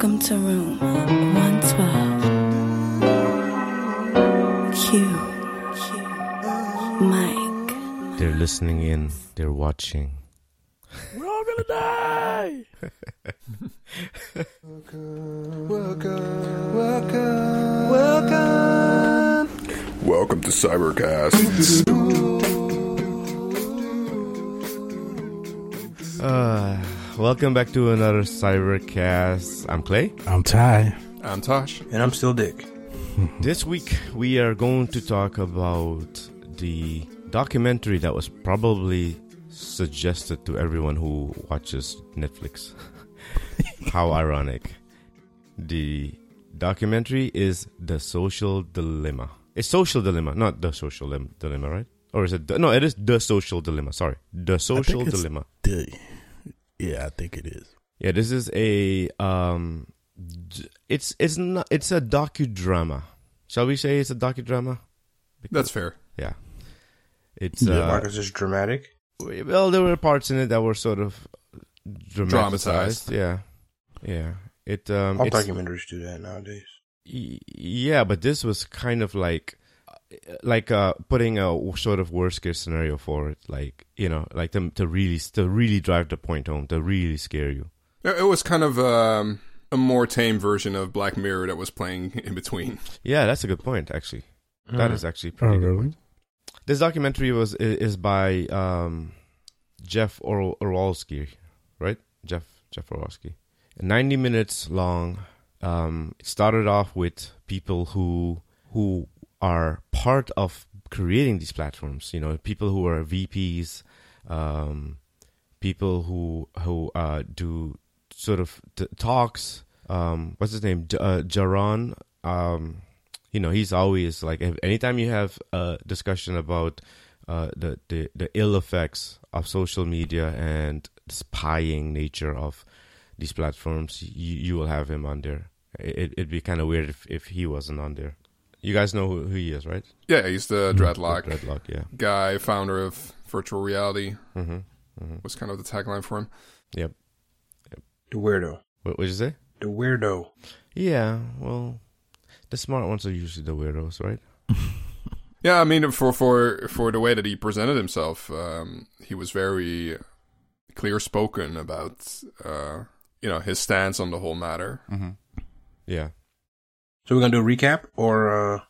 Welcome to room 112. Q. Mike. They're listening in. They're watching. We're all gonna die. Welcome welcome, welcome, welcome. Welcome to Cybercast. Uh, welcome back to another Cybercast. I'm Clay. I'm Ty. I'm Tosh. And I'm still Dick. This week we are going to talk about the documentary that was probably suggested to everyone who watches Netflix. How ironic. The documentary is The Social Dilemma. It's Social Dilemma, not The Social Dilemma, right? Or is it? The, no, it is The Social Dilemma. Sorry. The Social it's- Dilemma. The, yeah, I think it is. Yeah, this is a um it's it's not it's a docudrama. Shall we say it's a docudrama? That's fair. Yeah. It's Yeah, uh Marcus is dramatic. well there were parts in it that were sort of dramatized. Dramatized. Yeah. Yeah. It um All it's- documentaries do that nowadays. yeah, but this was kind of like like uh putting a sort of worst case scenario for it like you know like to to really to really drive the point home to really scare you It it was kind of um, a more tame version of Black Mirror that was playing in between. yeah that's a good point actually That is actually Oh, pretty good really? This documentary was is by um, Jeff Or- Orlowski, right? Jeff Jeff Orlowski. Ninety minutes long. Um, it started off with people who who are part of creating these platforms. You know, people who are VPs, um, people who who uh, do sort of t- talks. Um, what's his name? J- uh, Jaron. Um, you know, he's always like, anytime you have a discussion about uh, the, the the ill effects of social media and spying nature of these platforms, you you will have him on there. It, it'd be kind of weird if, if he wasn't on there. You guys know who, who he is, right? Yeah, he's the dreadlock The Dreadlock, yeah. guy, founder of virtual reality. Mm-hmm. Mm-hmm. Was kind of the tagline for him. Yep. The weirdo. What would you say? The weirdo. Yeah, well, the smart ones are usually the weirdos, right? Yeah, I mean, for for for the way that he presented himself, um, he was very clear spoken about uh, you know his stance on the whole matter. Mm-hmm. Yeah. So we're gonna do a recap, or uh,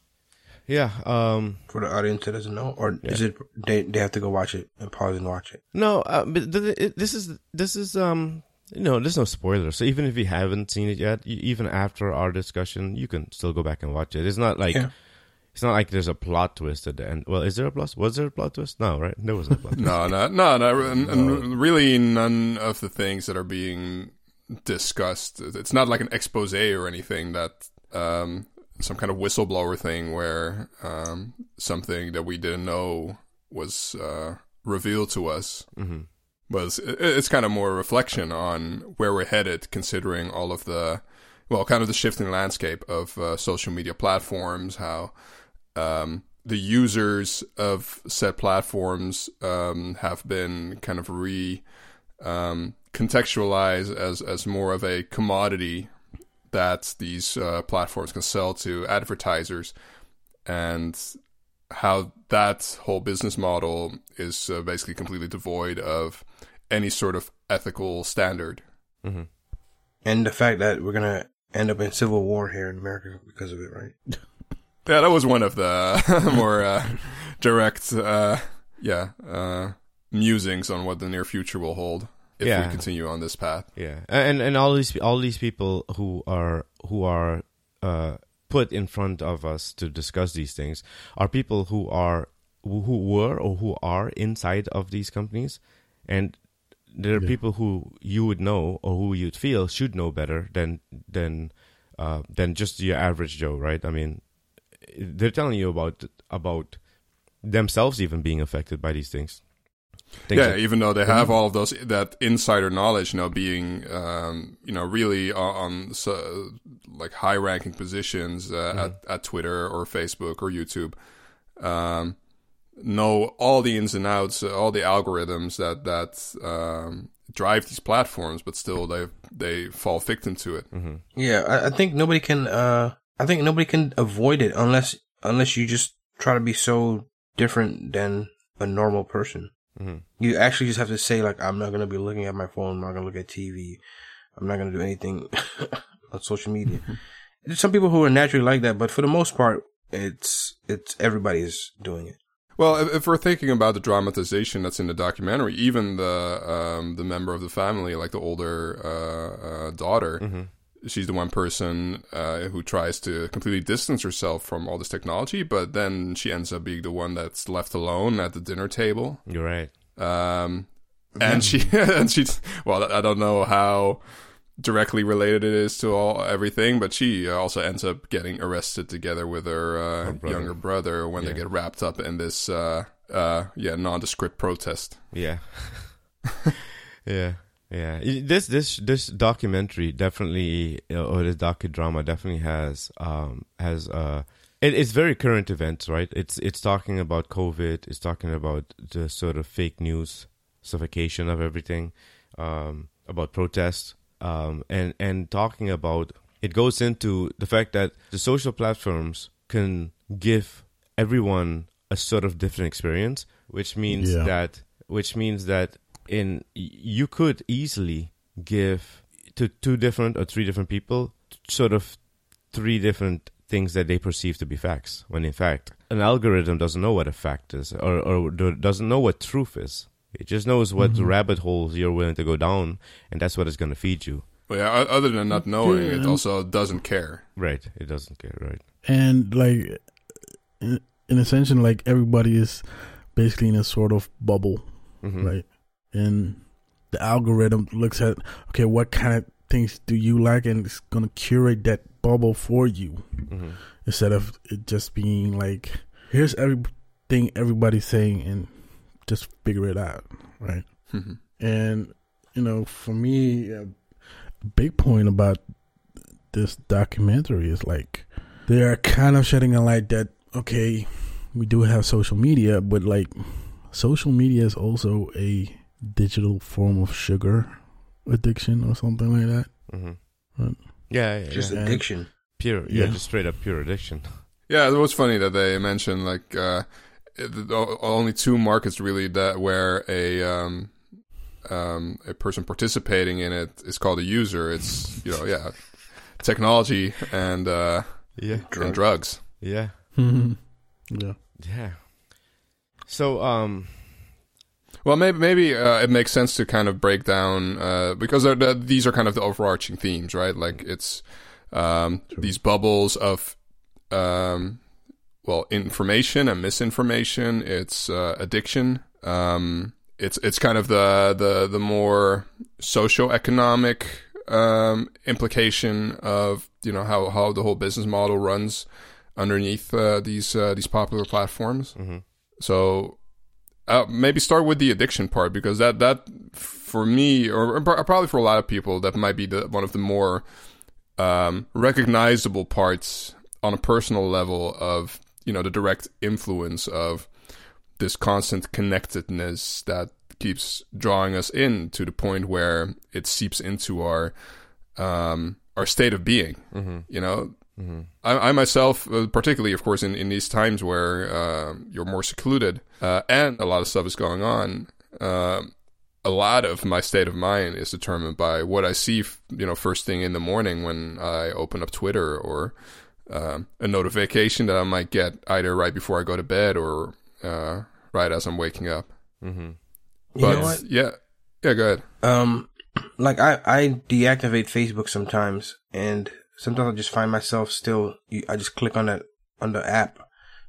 Yeah. Um. for the audience that doesn't know, or is it they they have to go watch it and pause and watch it? No, uh, but th- it, this is this is um you know there's no spoiler. So even if you haven't seen it yet, y- even after our discussion, you can still go back and watch it. It's not like Yeah. it's not like there's a plot twist at the end. Well, is there a plot? Was there a plot twist? No, right? There wasn't a plot. twist. No, no, no, no, and, and really none of the things that are being discussed. It's not like an expose or anything that um, some kind of whistleblower thing where um, something that we didn't know was uh, revealed to us. hmm Was it- it's kind of more a reflection on where we're headed, considering all of the well, kind of the shifting landscape of uh, social media platforms, how um, the users of said platforms um, have been kind of re um, contextualized as as more of a commodity that these uh, platforms can sell to advertisers, and how that whole business model is uh, basically completely devoid of any sort of ethical standard. hmm And the fact that we're gonna end up in civil war here in America because of it, right? Yeah, that was one of the more uh, direct, uh, yeah, uh, musings on what the near future will hold if Yeah. we continue on this path. Yeah, and and all these all these people who are who are uh, put in front of us to discuss these things are people who are who who were or who are inside of these companies, and there are Yeah. people who you would know or who you'd feel should know better than than uh, than just your average Joe, right? I mean, they're telling you about about themselves even being affected by these things. Things yeah, that- even though they have all of those that insider knowledge, you know, being um, you know really on, on so, like high ranking positions uh, at at Twitter or Facebook or YouTube, um, know all the ins and outs, uh, all the algorithms that that um, drive these platforms, but still they they fall victim to it. Mm-hmm. Yeah, I, I think nobody can. Uh, I think nobody can avoid it unless unless you just try to be so different than a normal person. Mm-hmm. You actually just have to say like, I'm not gonna be looking at my phone. I'm not gonna look at TV. I'm not gonna do anything on social media. There's some people who are naturally like that, but for the most part, it's it's everybody's doing it. Well, if, if we're thinking about the dramatization that's in the documentary, even the um, the member of the family, like the older uh, uh, daughter, Mm-hmm. She's the one person uh, who tries to completely distance herself from all this technology, but then she ends up being the one that's left alone at the dinner table. You're right. Um, and she and she well, I don't know how directly related it is to all everything, but she also ends up getting arrested together with her, uh, Her brother. younger brother when they get wrapped up in this uh, uh, yeah nondescript protest. Yeah. yeah. Yeah. This this this documentary definitely uh, or this docudrama definitely has um has uh it, it's very current events, right? It's it's talking about COVID, it's talking about the sort of fake news suffocation of everything, um about protests, um and and talking about it goes into the fact that the social platforms can give everyone a sort of different experience, which means Yeah. that which means that in you could easily give to two different or three different people sort of three different things that they perceive to be facts when in fact an algorithm doesn't know what a fact is or, or doesn't know what truth is it just knows what rabbit holes you're willing to go down and that's what it's going to feed you But yeah, other than not knowing, it also doesn't care. right it doesn't care right and like in, in a sense, like everybody is basically in a sort of bubble, Mhm. right? And the algorithm looks at okay, what kind of things do you like, and it's gonna curate that bubble for you Mhm. instead of it just being like, here's everything everybody's saying, and just figure it out, right? Mhm. And you know, for me, a big point about this documentary is like they are kind of shedding a light that okay, we do have social media, but like social media is also a digital form of sugar addiction or something like that. Mhm. Right. yeah, yeah, Just yeah. addiction. pure yeah, Yeah. just straight up pure addiction Yeah, it was funny that they mentioned like uh, it- only two markets really that where a um, um, a person participating in it is called a user. It's you know yeah, technology and uh, yeah and drugs. yeah yeah. yeah so um Well, maybe maybe uh, it makes sense to kind of break down uh, because they're, the, these are kind of the overarching themes, right? Like it's um, these bubbles of um, well information and misinformation. It's uh, addiction. Um, it's it's kind of the the the more socioeconomic um, implication of you know how how the whole business model runs underneath uh, these uh, these popular platforms. mhm. So uh, maybe start with the addiction part because that that for me or, probably for a lot of people that might be the one of the more um, recognizable parts on a personal level of you know the direct influence of this constant connectedness that keeps drawing us in to the point where it seeps into our um, our state of being. Mhm. You know, Mhm. I, I myself, uh, particularly, of course, in, in these times where uh, you're more secluded uh, and a lot of stuff is going on, um a lot of my state of mind is determined by what I see, you know, first thing in the morning when I open up Twitter or um, a notification that I might get either right before I go to bed or uh, right as I'm waking up. Mhm. You But know what? yeah, yeah, go ahead. Um, like I, I deactivate Facebook sometimes, and sometimes I just find myself still. I just click on that on the app,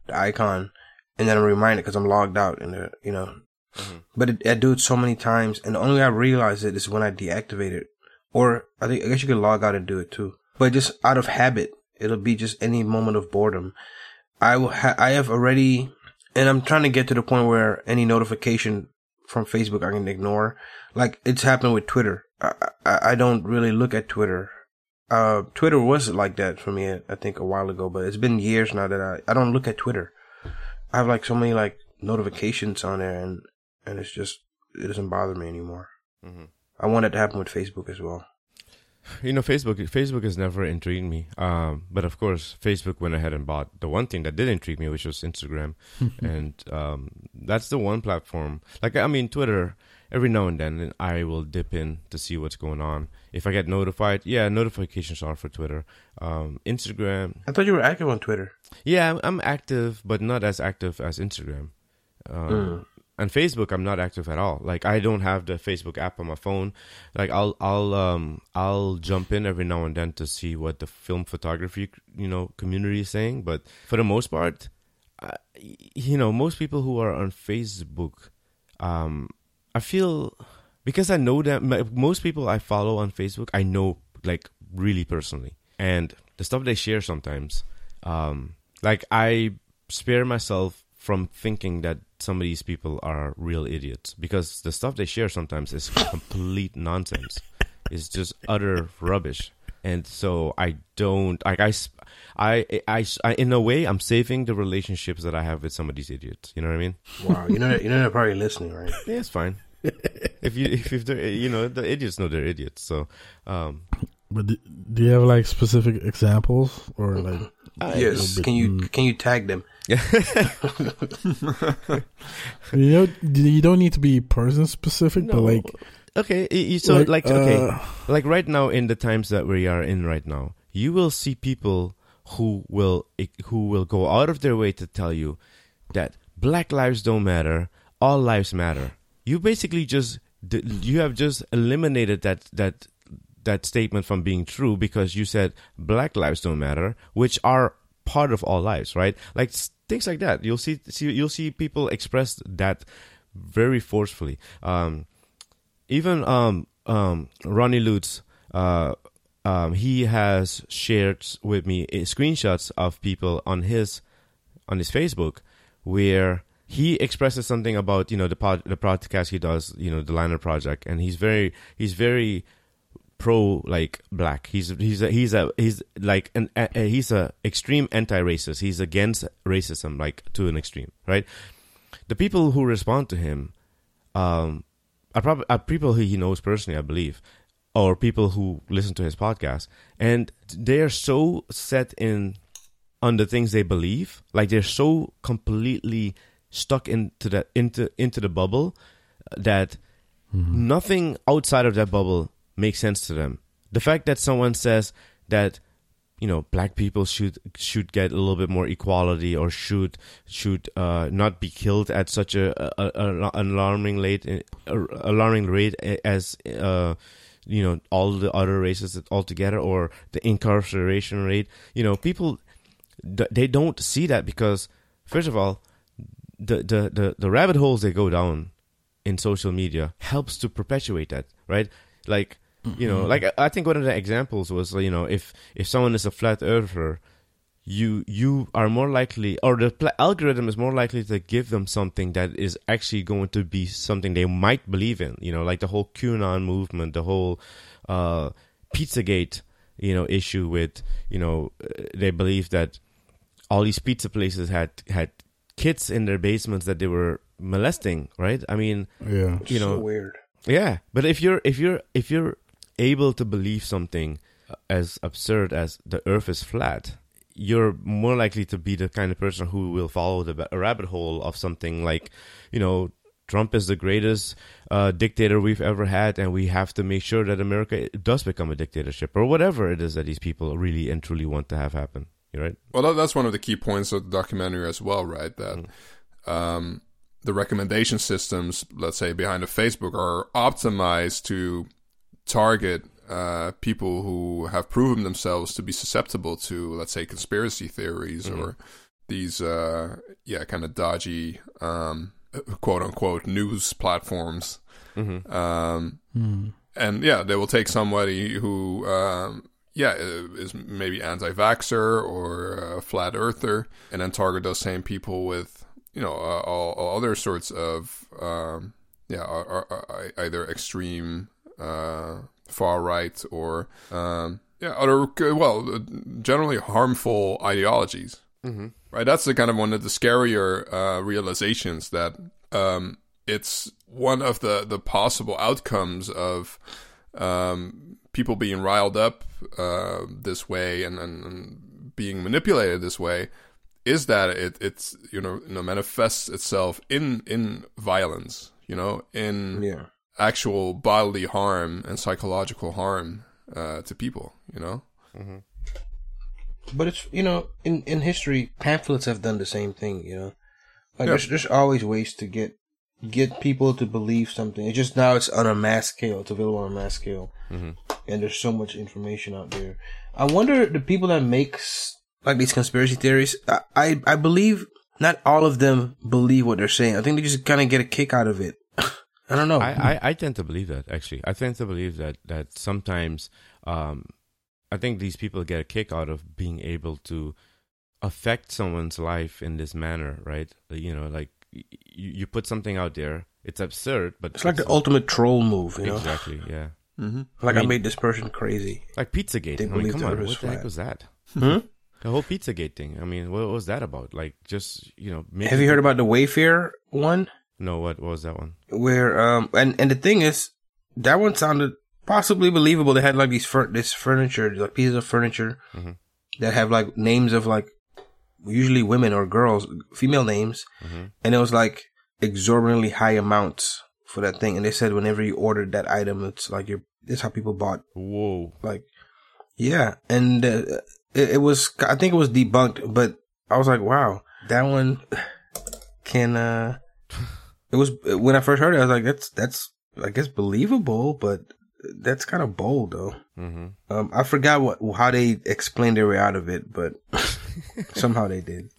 the icon, and then I'm reminded because I'm logged out, and you know. Mm-hmm. But it, I do it so many times, and the only way I realize it is when I deactivate it, or I think I guess you could log out and do it too. But just out of habit, it'll be just any moment of boredom. I will. Ha- I have already, and I'm trying to get to the point where any notification from Facebook I can ignore. Like it's happened with Twitter. I, I, I don't really look at Twitter. Uh, Twitter was like that for me, I think a while ago, but it's been years now that I, I don't look at Twitter. I have like so many like notifications on there, and and it's just it doesn't bother me anymore. Mhm. I want it to happen with Facebook as well. You know, Facebook. Facebook has never intrigued me. Um, but of course, Facebook went ahead and bought the one thing that did intrigue me, which was Instagram, and um, that's the one platform. Like, I mean, Twitter. Every now and then, I will dip in to see what's going on. If I get notified, yeah, notifications are for Twitter. Um, Instagram, I thought you were active on Twitter. yeah, I'm, I'm active, but not as active as Instagram. Um, Mm. And Facebook, I'm not active at all. Like I don't have the Facebook app on my phone. Like I'll I'll um I'll jump in every now and then to see what the film photography you know community is saying. But for the most part, uh, you know, most people who are on Facebook, um, I feel because I know that Most people I follow on Facebook, I know like really personally, and the stuff they share sometimes, um, like I spare myself from thinking that some of these people are real idiots because the stuff they share sometimes is complete nonsense. It's just utter rubbish. And so I don't like I I I in a way I'm saving the relationships that I have with some of these idiots. You know what I mean? Wow, you know you know they're probably listening, right? Yeah, it's fine. if you if, if they're you know the idiots know they're idiots. So um, But do, do you have like specific examples or like? I- yes. bit- Can you mm. can you tag them? You know, you don't need to be person specific, but like, okay. y- y- So like, okay, uh, like right now in the times that we are in right now, you will see people who will who will go out of their way to tell you that black lives don't matter, all lives matter. You basically just you have just eliminated that that that statement from being true because you said black lives don't matter, which are part of all lives, right? Like things like that. You'll see, see you'll see people express that very forcefully. Um, even um, um, Ronnie Lutz, uh, um, he has shared with me uh, screenshots of people on his on his Facebook where he expresses something about you know the pod, the podcast he does, you know the Liner Project, and he's very he's very pro like black. He's he's a, he's a he's like an a, a- he's a extreme anti-racist. He's against racism like to an extreme, right? The people who respond to him um, are probably are people who he knows personally, I believe, or people who listen to his podcast, and they are so set in on the things they believe, like they're so completely stuck into that into into the bubble that nothing outside of that bubble makes sense to them. The fact that someone says that you know black people should should get a little bit more equality or should should uh, not be killed at such a, a, a alarming rate alarming rate as uh, you know all the other races altogether or the incarceration rate you know people they don't see that because first of all the the the, the rabbit holes they go down in social media helps to perpetuate that right? Like you know like I- think one of the examples was you know if if someone is a flat earther you you are more likely or the pl- algorithm is more likely to give them something that is actually going to be something they might believe in you know like the whole qanon movement the whole uh pizzagate you know issue with you know uh, they believe that all these pizza places had had kids in their basements that they were molesting right i mean yeah, You so know, weird. yeah, but if you're if you're if you're able to believe something as absurd as the Earth is flat, you're more likely to be the kind of person who will follow the ba- rabbit hole of something like, you know, Trump is the greatest uh, dictator we've ever had, and we have to make sure that America does become a dictatorship, or whatever it is that these people really and truly want to have happen. You right? Well, that, that's one of the key points of the documentary as well, right? That um, the recommendation systems, let's say behind a Facebook, are optimized to target uh, people who have proven themselves to be susceptible to, let's say, conspiracy theories or these, uh, yeah, kind of dodgy, um, quote unquote, news platforms. Mm-hmm. Um, Hmm. and yeah, they will take somebody who, um, yeah, uh, is maybe anti-vaxxer or a flat earther, and then target those same people with, you know, uh, all, all other sorts of, um, yeah, are, are, either extreme, uh, far right or, um, yeah, other well, uh, generally harmful ideologies. Mm-hmm. right? That's the kind of one of the scarier uh, realizations that um, it's one of the the possible outcomes of um, people being riled up uh, this way and, and, and being manipulated this way is that it it's you know, you know manifests itself in in violence, you know, in Yeah. actual bodily harm and psychological harm uh, to people, you know. But it's you know in in history pamphlets have done the same thing. You know, like Yeah. there's there's always ways to get get people to believe something. It's just now it's on a mass scale. It's available on a mass scale, Mhm. And there's so much information out there. I wonder the people that makes like these conspiracy theories. I I, I believe not all of them believe what they're saying. I think they just kind of get a kick out of it. I don't know. I, I, I tend to believe that actually. I tend to believe that that sometimes um, I think these people get a kick out of being able to affect someone's life in this manner, right? You know, like you, you put something out there, it's absurd, but it's like the ultimate troll move. You know, exactly, yeah. Mm-hmm. like I I, made this person crazy. Like Pizzagate. They I mean, believe come the on, Earth what is the heck was that? Hmm? The whole Pizzagate thing. I mean, what was that about? Like, just you know, making Have you heard about the Wayfair one? No, what, what was that one? where um and and the thing is that one sounded possibly believable they had like these fur- this furniture like pieces of furniture Mhm. that have like names of like usually women or girls female names Mhm. and it was like exorbitantly high amounts for that thing. And they said whenever you ordered that item it's like you're that's how people bought. Whoa. like yeah. And uh, it, it was i think it was debunked but i was like wow that one can uh it was when i first heard it i was like that's that's i guess believable but that's kind of bold though. Hmm um i forgot what how they explained their way out of it but somehow they did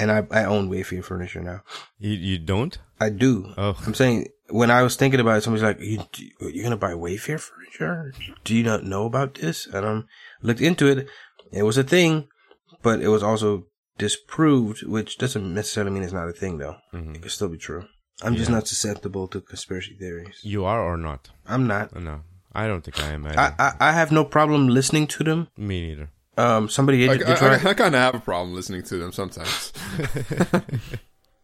and i i own wayfair furniture now You you don't? i do Oh, I'm saying when I was thinking about it, somebody's like, "You you're gonna buy Wayfair furniture? Do you not know about this?" And I um, looked into it. It was a thing, but it was also disproved, which doesn't necessarily mean it's not a thing, though. Mhm. It could still be true. I'm just not susceptible to conspiracy theories. you are or not? I'm not. No, I don't think I am. Either. I, I I have no problem listening to them. Me neither. Um, somebody did, Like, did I, try. I, I kind of have a problem listening to them sometimes.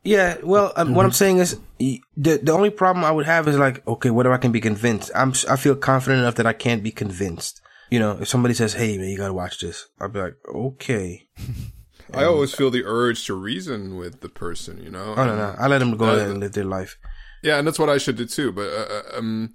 Yeah, well, um, what I'm saying is the the only problem I would have is like, okay, what if I can be convinced? I'm s- I feel confident enough that I can't be convinced. You know, if somebody says, "Hey, man, you gotta watch this," I'll be like, "Okay." I always feel the urge to reason with the person, you know. Oh no, no, I let them go Uh, ahead and live their life. Yeah, and that's what I should do too. But uh, uh, um,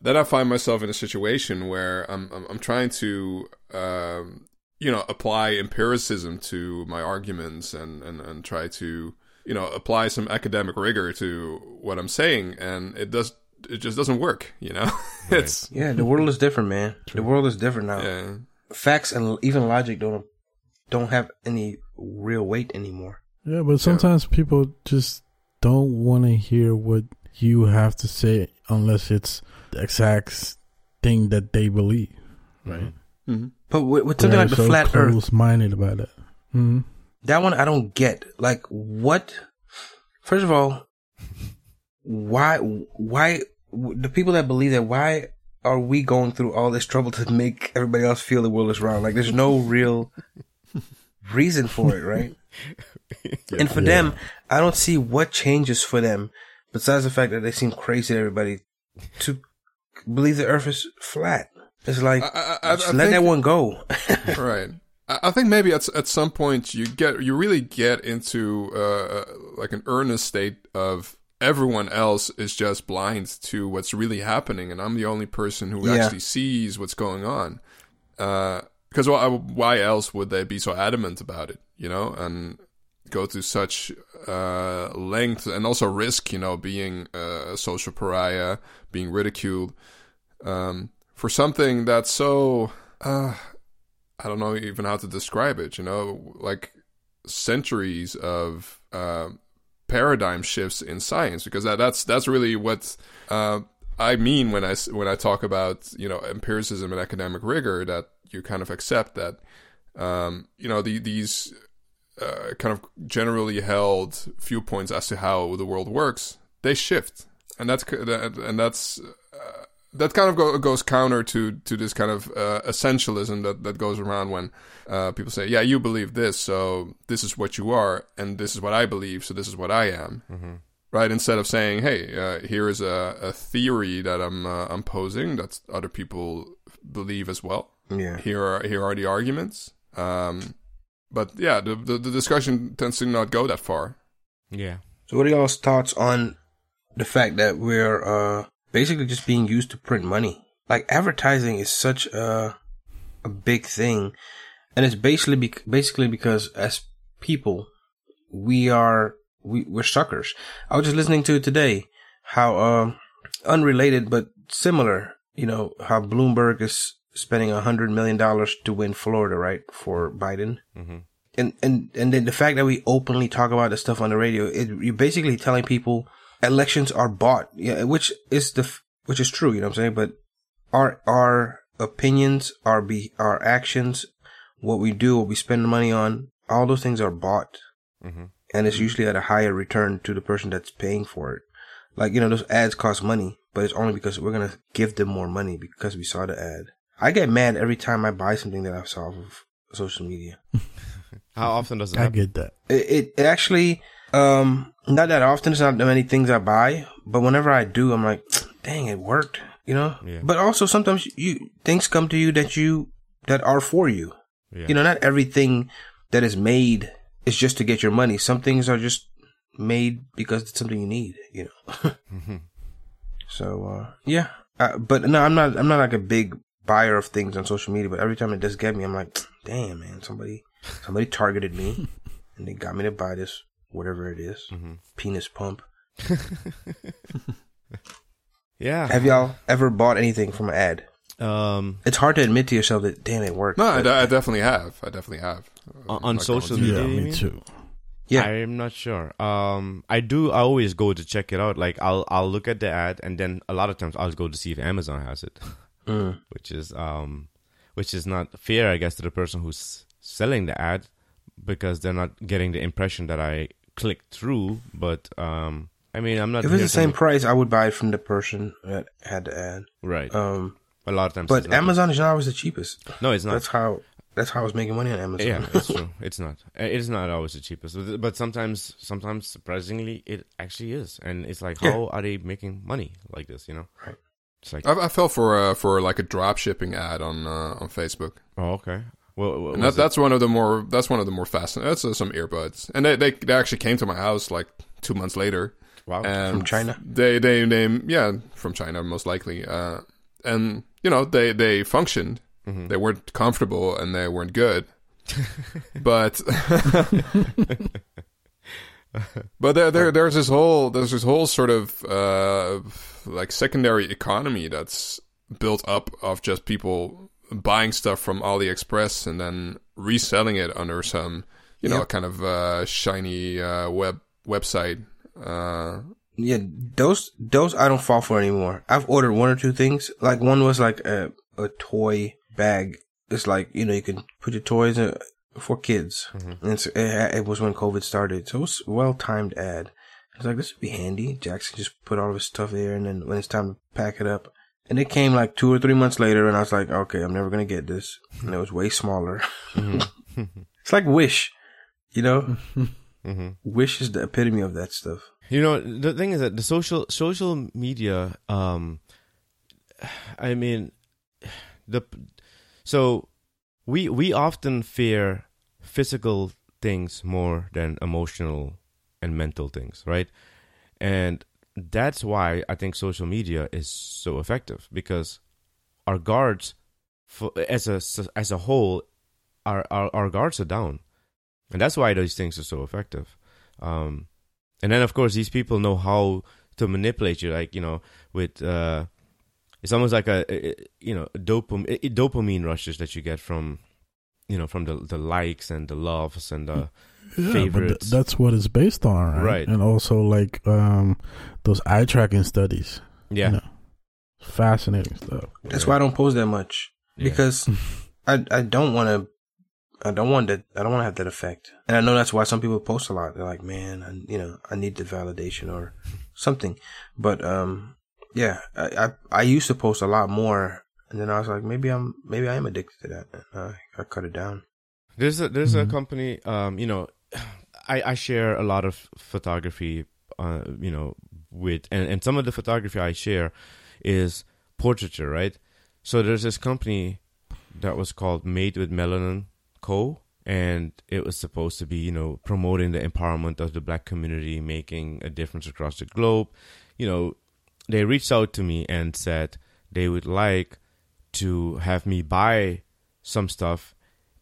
then I find myself in a situation where I'm I'm, I'm trying to um, you know apply empiricism to my arguments and, and and try to you know apply some academic rigor to what I'm saying, and it does it just doesn't work. You know, it's Yeah, the world is different, man. The world is different now. yeah. Facts and even logic don't don't have any real weight anymore. Yeah, but sometimes people just don't want to hear what you have to say unless it's the exact thing that they believe, right? Mhm. But with, with something like the so flat Earth, close-minded about it. hmm That one I don't get. Like what? First of all, why? Why the people that believe that? Why are we going through all this trouble to make everybody else feel the world is round? Like there's no real reason for it, right? and for them, I don't see what changes for them besides the fact that they seem crazy to everybody to believe the Earth is flat. It's like I, I, I, let think- that one go. right. I think maybe at at some point you get you really get into uh, like an earnest state of everyone else is just blind to what's really happening, and I'm the only person who Yeah. actually sees what's going on. Because why, why else would they be so adamant about it? You know, and go to such uh, length and also risk, you know, being a social pariah, being ridiculed um, for something that's so. Uh, I don't know even how to describe it. You know, like centuries of uh, paradigm shifts in science, because that, that's that's really what uh, I mean when I when I talk about you know empiricism and academic rigor. That you kind of accept that um, you know the, these uh, kind of generally held viewpoints as to how the world works they shift, and that's and that's uh, that kind of go, goes counter to to this kind of uh, essentialism that that goes around when uh, people say, "Yeah, you believe this, so this is what you are, and this is what I believe, so this is what I am." Mm-hmm. Right? Instead of saying, "Hey, uh, here is a, a theory that I'm uh, I'm posing that other people believe as well. Yeah. Here are here are the arguments." Um, but yeah, the, the the discussion tends to not go that far. Yeah. So what are y'all's thoughts on the fact that we're uh basically just being used to print money? Like advertising is such a a big thing, and it's basically bec- basically because as people we are we we're suckers. I was just listening to it today how um unrelated but similar. You know how Bloomberg is spending a hundred million dollars to win Florida, right, for Biden Mm-hmm. and and and then the fact that we openly talk about this stuff on the radio, it, you're basically telling people elections are bought, yeah, which is the which is true, you know what I'm saying. But our our opinions, our be our actions, what we do, what we spend the money on, all those things are bought, Mm-hmm. and it's usually at a higher return to the person that's paying for it. Like you know, those ads cost money, but it's only because we're gonna give them more money because we saw the ad. I get mad every time I buy something that I saw off of social media. How often does it I get that. it, it, it actually um not that often it's not that many things i buy but whenever i do i'm like dang it worked you know Yeah. but also sometimes you things come to you that you that are for you Yeah. you know not everything that is made is just to get your money some things are just made because it's something you need you know Mhm. so uh yeah uh, but no i'm not i'm not like a big buyer of things on social media but every time it does get me i'm like damn man somebody somebody targeted me and they got me to buy this whatever it is Mhm. penis pump Yeah. have y'all ever bought anything from an ad Um, it's hard to admit to yourself that damn it worked No, I, but- de- I definitely have. I definitely have. On- on social media? Yeah, me too. yeah I'm not sure. Um, I do. I always go to check it out. Like I'll I'll look at the ad, and then a lot of times I'll go to see if Amazon has it, Mm. which is um, which is not fair, I guess, to the person who's selling the ad because they're not getting the impression that I clicked through. But um, I mean, I'm not. if it's the same make- price i would buy it from the person that had the ad right? um a lot of times, but it's not. amazon is not always the cheapest No, it's not. that's how that's how i was making money on amazon Yeah, it's true. It's not. Uh, It's not always the cheapest, but- but sometimes, sometimes surprisingly, it actually is. And it's like, Yeah. how are they making money like this? You know, Right. It's like, I, I fell for uh, for like a drop shipping ad on uh, on Facebook, oh, okay. Well, what and that, that's one of the more that's one of the more fascinating. That's uh, some earbuds, and they, they they actually came to my house like two months later. wow. And From China? They they they yeah from China most likely. Uh, and you know they they functioned. Mhm. They weren't comfortable and they weren't good. but but there, there there's this whole there's this whole sort of uh, like secondary economy that's built up of just people buying stuff from AliExpress and then reselling it under some you know Yep. kind of uh, shiny uh, web website. Uh, Yeah, those those I don't fall for anymore. I've ordered one or two things. Like one was like a a toy bag. It's like you know you can put your toys in, for kids. And it's, it, it was when COVID started, so it was well timed ad. I was like, this would be handy. Jackson just put all of his stuff there, and then when it's time to pack it up, and it came like two or three months later, and I was like, okay, I'm never gonna get this. And it was way smaller. it's like Wish, you know. hmm Wish is the epitome of that stuff. You know, the thing is that the social social media, um, I mean, the so we we often fear physical things more than emotional and mental things, right? And that's why I think social media is so effective because our guards, for, as a as a whole, our, our our guards are down, and that's why those things are so effective. Um, and then of course these people know how to manipulate you, like you know, with uh, it's almost like a, you know dopamine dopamine rushes that you get from you know from the the likes and the loves and the Yeah, but th- that's what it's based on, right? Right. And also like um those eye tracking studies. yeah You know, fascinating stuff. That's why I don't post that much Yeah. because I I don't want to. I don't want that. I don't want to have that effect. And I know that's why some people post a lot. They're like, man, I, you know, I need the validation or something. But um, Yeah, I, I I used to post a lot more, and then I was like, maybe I'm maybe I am addicted to that. And uh, I cut it down. There's a there's a Mhm. company. Um, you know, I I share a lot of photography. Uh, you know, with and and some of the photography I share is portraiture, right? So there's this company that was called Made with Melanin Co. And it was supposed to be, you know, promoting the empowerment of the black community, making a difference across the globe. You know, they reached out to me and said they would like to have me buy some stuff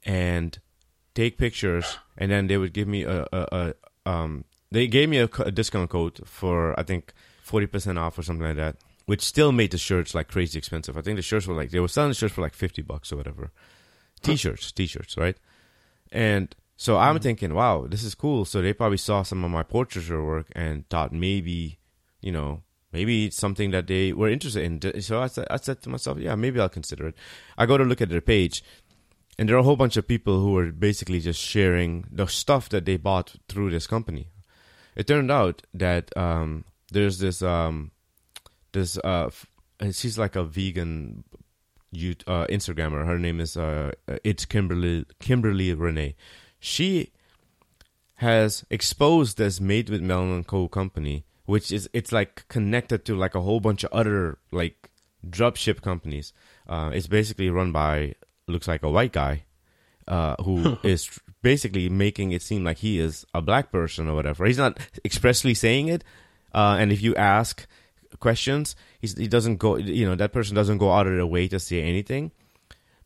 and take pictures, and then they would give me a, a, a um they gave me a, a discount code for I think forty percent off or something like that, which still made the shirts like crazy expensive. I think the shirts were like they were selling the shirts for like fifty bucks or whatever. T-shirts, t-shirts, right? And so I'm thinking, wow, this is cool. So they probably saw some of my portraiture work and thought maybe, you know, maybe it's something that they were interested in. So I said, I said to myself, yeah, maybe I'll consider it. I go to look at their page, and there are a whole bunch of people who are basically just sharing the stuff that they bought through this company. It turned out that um, there's this um, this uh, she's like a vegan uh, Instagrammer. Her name is uh, it's Kimberly Kimberly Renee. She has exposed this Made with Melanin Co. company, which is it's like connected to like a whole bunch of other like dropship companies. Uh, it's basically run by looks like a white guy uh, who is basically making it seem like he is a black person or whatever. He's not expressly saying it, uh, and if you ask questions, he's, he doesn't go. You know that person doesn't go out of their way to say anything.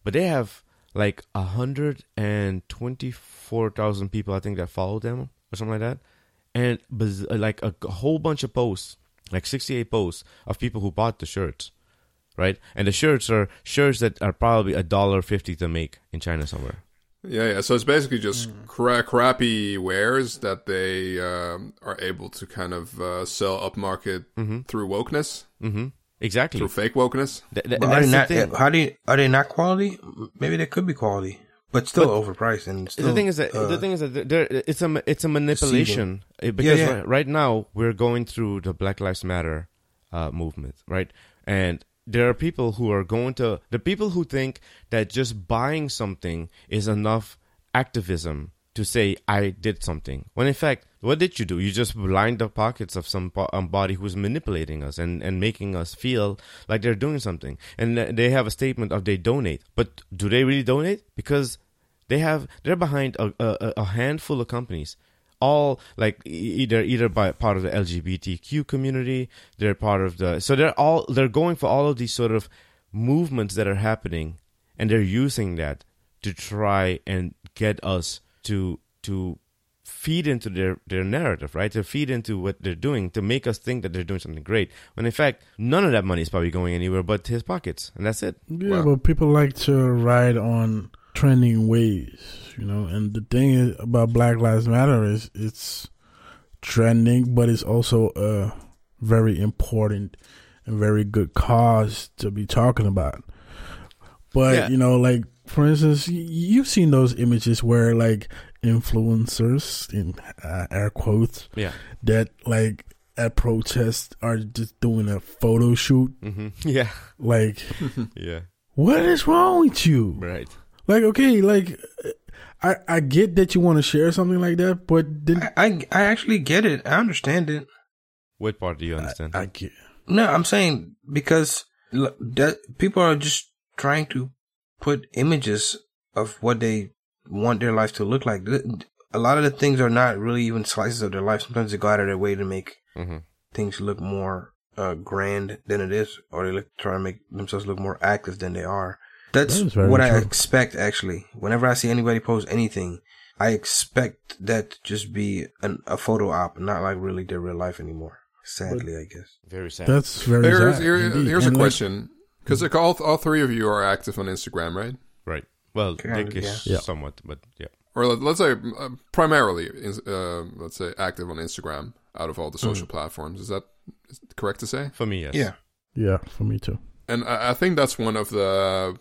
But they have like a hundred and twenty-four thousand people, I think, that follow them or something like that, and like a, a whole bunch of posts, like sixty-eight posts of people who bought the shirts, right? And the shirts are shirts that are probably a dollar fifty to make in China somewhere. Yeah, yeah. So it's basically just cra- crappy wares that they um, are able to kind of uh, sell upmarket through wokeness, Mm-hmm. Exactly. through fake wokeness. Th- th- But are they that's the not? thing. How do you, are they not quality? Maybe they could be quality, but still overpriced and still. the thing is that uh, the thing is that there- there it's a it's a manipulation uh, because yeah. Right, right now we're going through the Black Lives Matter uh, movement, right? And there are people who are going to the people who think that just buying something is enough activism to say I did something. When in fact, what did you do? You just lined the pockets of some um, body who's manipulating us and, and making us feel like they're doing something. And they have a statement of they donate, but do they really donate? Because they have they're behind a, a, a handful of companies all like e- either either by part of the lgbtq community they're part of the so they're all they're going for all of these sort of movements that are happening and they're using that to try and get us to to feed into their their narrative right? To feed into what they're doing to make us think that they're doing something great when in fact none of that money is probably going anywhere but his pockets and that's it. Yeah, Wow. but people like to ride on trending waves, you know. And the thing is about Black Lives Matter is it's trending, but it's also a very important and very good cause to be talking about. But Yeah. you know, like for instance, you've seen those images where like influencers in uh, air quotes yeah that like at protests are just doing a photo shoot. hmm yeah Like, yeah what is wrong with you? right Like, okay, like I I get that you want to share something like that, but then I, I I actually get it. I understand it. what part do you understand I get No, I'm saying because that people are just trying to put images of what they want their life to look like. A lot of the things are not really even slices of their life. Sometimes they go out of their way to make hmm things look more uh, grand than it is, or they look try to make themselves look more active than they are. That's That is very what I expect. Actually, whenever I see anybody post anything, I expect that to just be an, a photo op, not like really their real life anymore. Sadly, I guess. very sad that's very. Here's, sad, here- indeed. here's a And, like, question. Because like all, all three of you are active on Instagram, right? Right. Well, Kind Dick of, is yeah. somewhat, but yeah. Or let, let's say uh, primarily, uh, let's say active on Instagram out of all the social platforms. Is that correct to say? For me, yes. Yeah. Yeah, for me too. And I, I think that's one of the,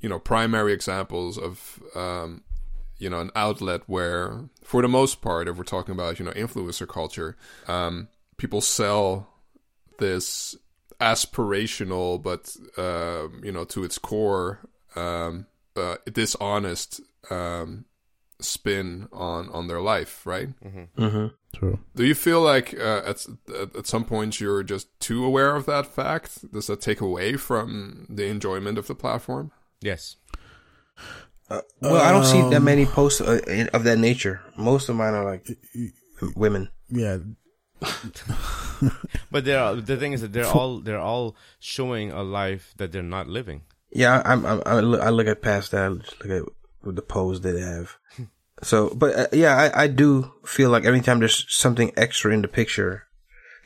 you know, primary examples of, um, you know, an outlet where, for the most part, if we're talking about, you know, influencer culture, um, people sell this aspirational, but uh, you know, to its core, um, uh, dishonest um, spin on on their life, right? Mm-hmm. True. Do you feel like uh, at at at some point you're just too aware of that fact? Does that take away from the enjoyment of the platform? Yes. Uh, well, I don't see that Um, many posts uh, in- of that nature. Most of mine are like women. Yeah. But they're the thing is that they're all they're all showing a life that they're not living. Yeah, I'm, I'm, I look, I look at past that. I look at the pose that they have. So, but uh, yeah, I, I do feel like every time there's something extra in the picture,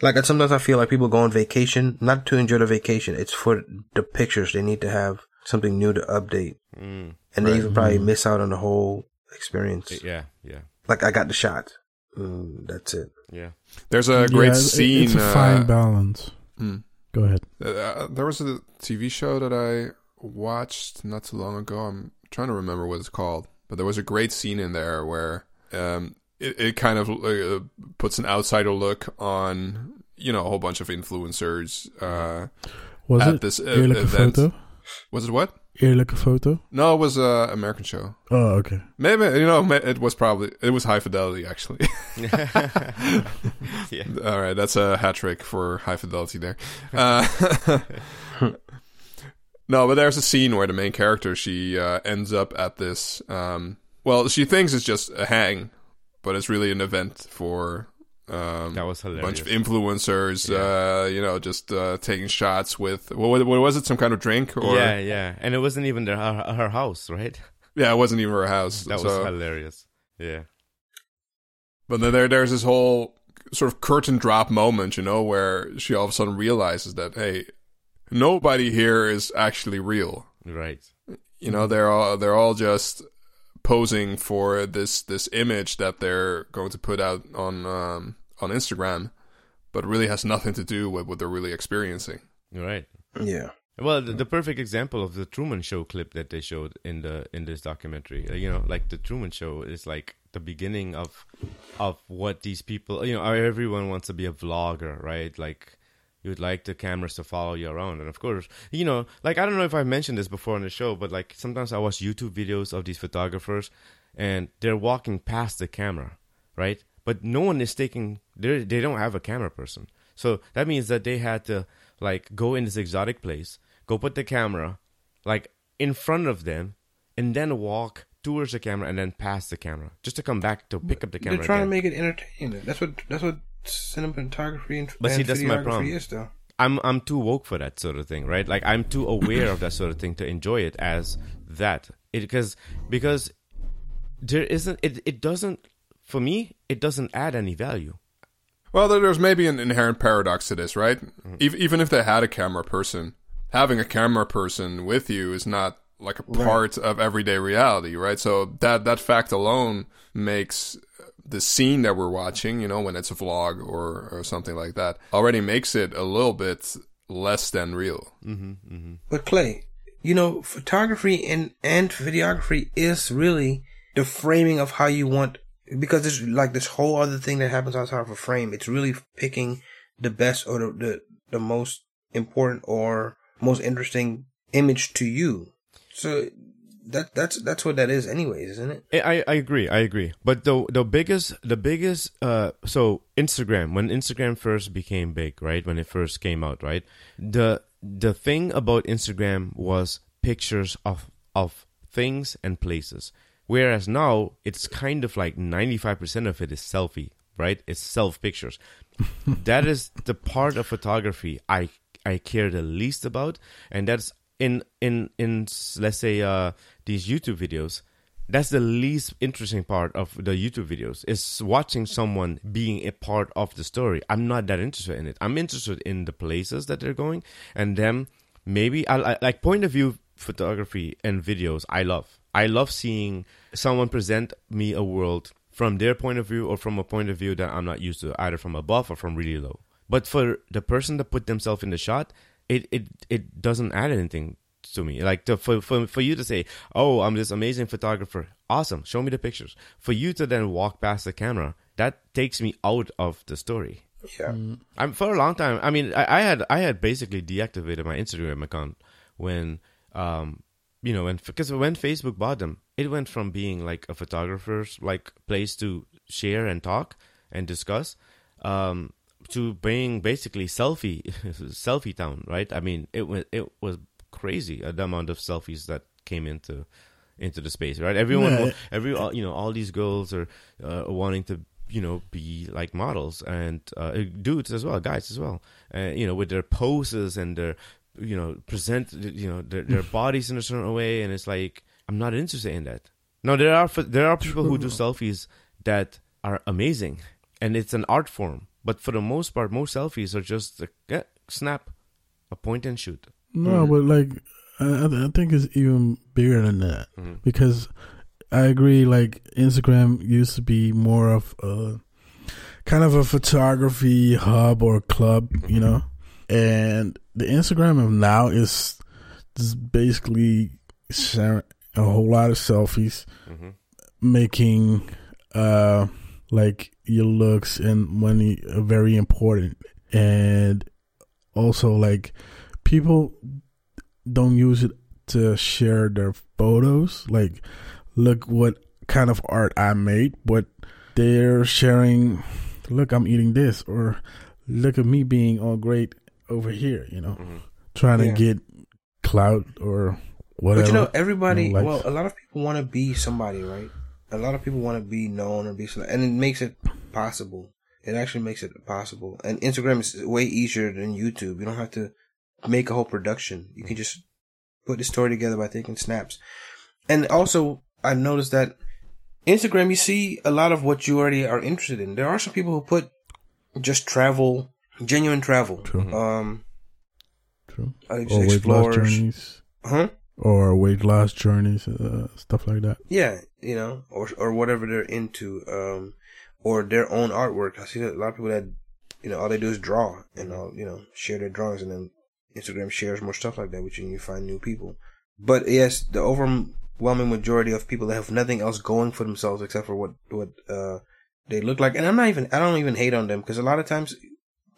like uh, sometimes I feel like people go on vacation not to enjoy the vacation. It's for the pictures. They need to have something new to update, Mm. and they even probably miss out on the whole experience. Yeah, yeah, Like I got the shot. Mm, that's it. yeah. There's a great Yeah, scene. It's a uh, fine balance. hmm. Go ahead. Uh, there was a TV show that I watched not too long ago. I'm trying to remember what it's called, but there was a great scene in there where um, it, it kind of uh, puts an outsider look on you know a whole bunch of influencers. Uh, Was At it this, uh, eerlijke event. foto? was it what? Eerlijke foto? No, it was a American show. Oh, okay. Maybe you know it was probably it was High Fidelity actually. yeah. All right, that's a hat trick for high fidelity there. Uh, no, but there's a scene where the main character she uh, ends up at this. Um, well, she thinks it's just a hang, but it's really an event for um, That was a bunch of influencers. Uh, you know, just uh, taking shots with what, what was it? Some kind of drink? Or yeah, yeah, and it wasn't even their, her, her house, right? Yeah, it wasn't even her house. That so- was hilarious. Yeah, But then there, there's this whole sort of curtain drop moment, you know, where she all of a sudden realizes that, hey, nobody here is actually real. right. You know, they're all they're all just posing for this this image that they're going to put out on um, on Instagram, but really has nothing to do with what they're really experiencing. Right. Yeah. Well, the, the perfect example of the Truman Show clip that they showed in the in this documentary, uh, you know, like the Truman Show is like the beginning of of what these people, you know, everyone wants to be a vlogger, right? Like you'd like the cameras to follow you around, and of course, you know, like I don't know if I mentioned this before on the show, but like sometimes I watch YouTube videos of these photographers, and they're walking past the camera, right? But no one is taking. They they don't have a camera person, so that means that they had to like go in this exotic place, go put the camera like in front of them, and then walk towards the camera and then past the camera just to come back to pick up the camera. They're trying again. to make it entertaining. That's what that's what cinematography and, But see, and that's my problem. is, though. I'm I'm too woke for that sort of thing, right? Like I'm too aware of that sort of thing to enjoy it as that. It because because there isn't it it doesn't for me it doesn't add any value. Well, there's maybe an inherent paradox to this, right? Mm. Ev- Even if they had a camera person, having a camera person with you is not like a part of everyday reality, right? So that that fact alone makes the scene that we're watching, you know, when it's a vlog or or something like that, already makes it a little bit less than real. Mm-hmm, mm-hmm. But Clay, you know, photography and and videography is really the framing of how you want because there's like this whole other thing that happens outside of a frame. It's really picking the best or the the, the most important or most interesting image to you. So that that's that's what that is, anyways, isn't it? I, I I agree. I agree. But the the biggest the biggest uh so Instagram when Instagram first became big, right? When it first came out, right? The the thing about Instagram was pictures of of things and places. Whereas now it's kind of like 95% of it is selfie, right? It's self pictures. that is the part of photography I I care the least about and that's in in in let's say uh these YouTube videos that's the least interesting part of the YouTube videos is watching someone being a part of the story. I'm not that interested in it. I'm interested in the places that they're going and them maybe I, I like point of view photography and videos I love. I love seeing someone present me a world from their point of view or from a point of view that I'm not used to, either from above or from really low. But for the person to put themselves in the shot, it it it doesn't add anything to me. Like to, for for for you to say, "Oh, I'm this amazing photographer." Awesome. Show me the pictures. For you to then walk past the camera, that takes me out of the story. Yeah. I'm for a long time. I mean, I, I had I had basically deactivated my Instagram account when, um, you know, when because when Facebook bought them, it went from being like a photographer's like place to share and talk and discuss, um, to being basically selfie selfie town. Right? I mean, it was it was crazy uh, the amount of selfies that came into into the space. Right? Everyone, every all- you know, all these girls are uh, wanting to you know be like models and uh, dudes as well guys as well. Uh, you know with their poses and their you know present you know their, their bodies in a certain way. And it's like i'm not interested in that. No there are there are people who do selfies that are amazing and it's an art form. But for the most part most selfies are just a yeah, snap a point and shoot No, but like I, I think it's even bigger than that Mhm. because I agree. Like Instagram used to be more of a kind of a photography hub or club, you know, and the Instagram of now is just basically sharing a whole lot of selfies, mm-hmm. making uh like your looks and money very important and also like people don't use it to share their photos like look what kind of art i made but they're sharing look i'm eating this or look at me being all great over here you know Mm-hmm. trying Yeah. to get clout or whatever But you know, everybody. No likes. well, a lot of people want to be somebody, right? A lot of people want to be known or be, cele- and it makes it possible. It actually makes it possible. And Instagram is way easier than YouTube. You don't have to make a whole production. You can just put the story together by taking snaps. And also, I noticed that Instagram, you see a lot of what you already are interested in. There are some people who put just travel, genuine travel. True. Um, True. uh, just or weight loss journeys Huh? or weight loss journeys uh, stuff like that Yeah, you know, or or whatever they're into, um, or their own artwork. I see a lot of people that, you know, all they do is draw and all, you know, share their drawings, and then Instagram shares more stuff like that, which you find new people. But yes, the overwhelming majority of people that have nothing else going for themselves except for what what uh they look like, and I'm not even I don't even hate on them because a lot of times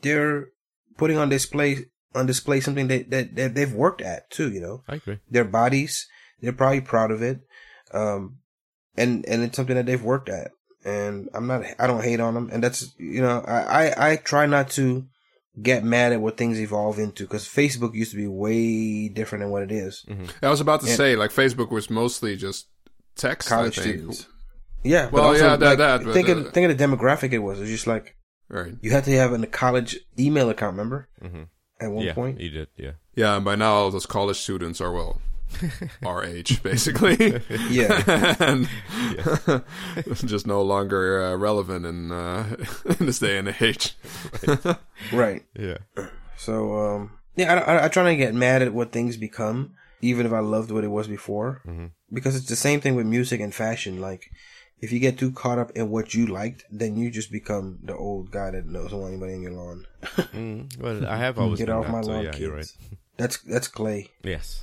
they're putting on display on display something that that, that they've worked at too, you know i agree their bodies. They're probably proud of it, um, and and it's something that they've worked at. And I'm not. I don't hate on them, and that's you know. I I, I try not to get mad at what things evolve into because Facebook used to be way different than what it is. I was about to And- say, like, Facebook was mostly just text. College I think. students. Yeah. Well, yeah, that- like, that, but, think uh, of think of the demographic it was. It was just like Right. you had to have a college email account. Remember mm-hmm. at one yeah point. you did yeah Yeah, and by now all those college students are well our age, basically. Yeah. and just no longer uh, relevant in uh, in this day and age. right. yeah So um, yeah, I, I, I try not to get mad at what things become, even if I loved what it was before, Mm-hmm. because it's the same thing with music and fashion. Like, if you get too caught up in what you liked, then you just become the old guy that doesn't want anybody in your lawn. mm, well i have always Get been off that, my so lawn, yeah kids. You're right That's that's Clay. yes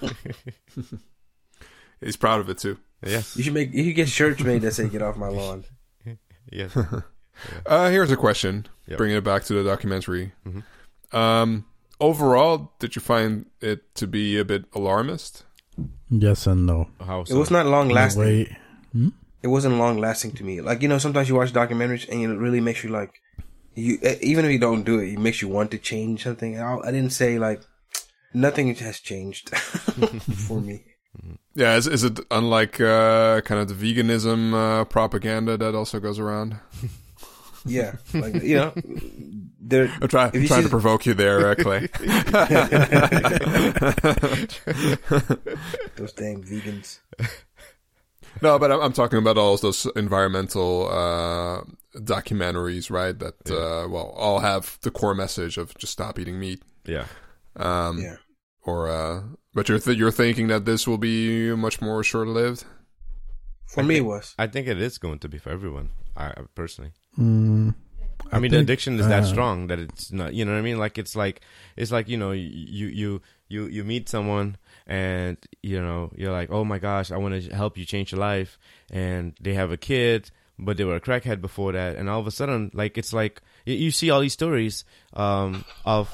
He's proud of it too. yes You should make you should get shirts made that say "Get off my lawn." yes Uh, here's a question. Yep. Bringing it back to the documentary. Mhm. Um, overall, did you find it to be a bit alarmist? yes and no how It was not long lasting. way- Hmm? It wasn't long lasting to me. Like you know, sometimes you watch documentaries and it really makes you like you eh, even if you don't do it, it makes you want to change something. I, I didn't say like nothing has changed for me. Yeah, is, is it unlike uh, kind of the veganism uh, propaganda that also goes around? Yeah, like you know, there. I'm, try, If you trying see- to provoke you there, uh, Clay. Those damn vegans. no, but I'm, I'm talking about all those environmental uh, documentaries, right? That uh, well, all have the core message of just stop eating meat. yeah Um, Yeah. Or, uh, but you're th- you're thinking that this will be much more short lived. For me, it was. i think it is going to be for everyone i I- personally Mm, I, mean, the addiction is that uh, strong that it's not. You know what I mean? Like it's like it's like you know you you you you meet someone and you know you're like, oh my gosh, I want to help you change your life, and they have a kid, but they were a crackhead before that, and all of a sudden, like it's like You, you see all these stories um, of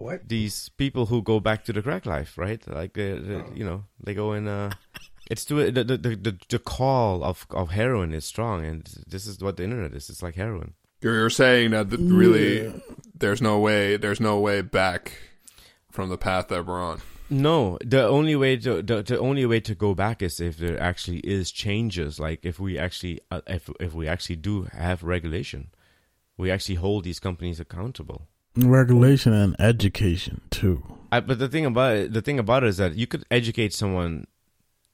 What? these people who go back to the crack life, right? Like, uh, the, you know, they go in. Uh, it's to the, the the the the call of of heroin is strong, and this is what the internet is. It's like heroin. You're, you're saying that th- really there's no way there's no way back from the path that we're on. No, the only way to the, the only way to go back is if there actually is changes. Like if we actually uh, if if we actually do have regulation, we actually hold these companies accountable. Regulation and education too. I, but the thing about it, the thing about it is that you could educate someone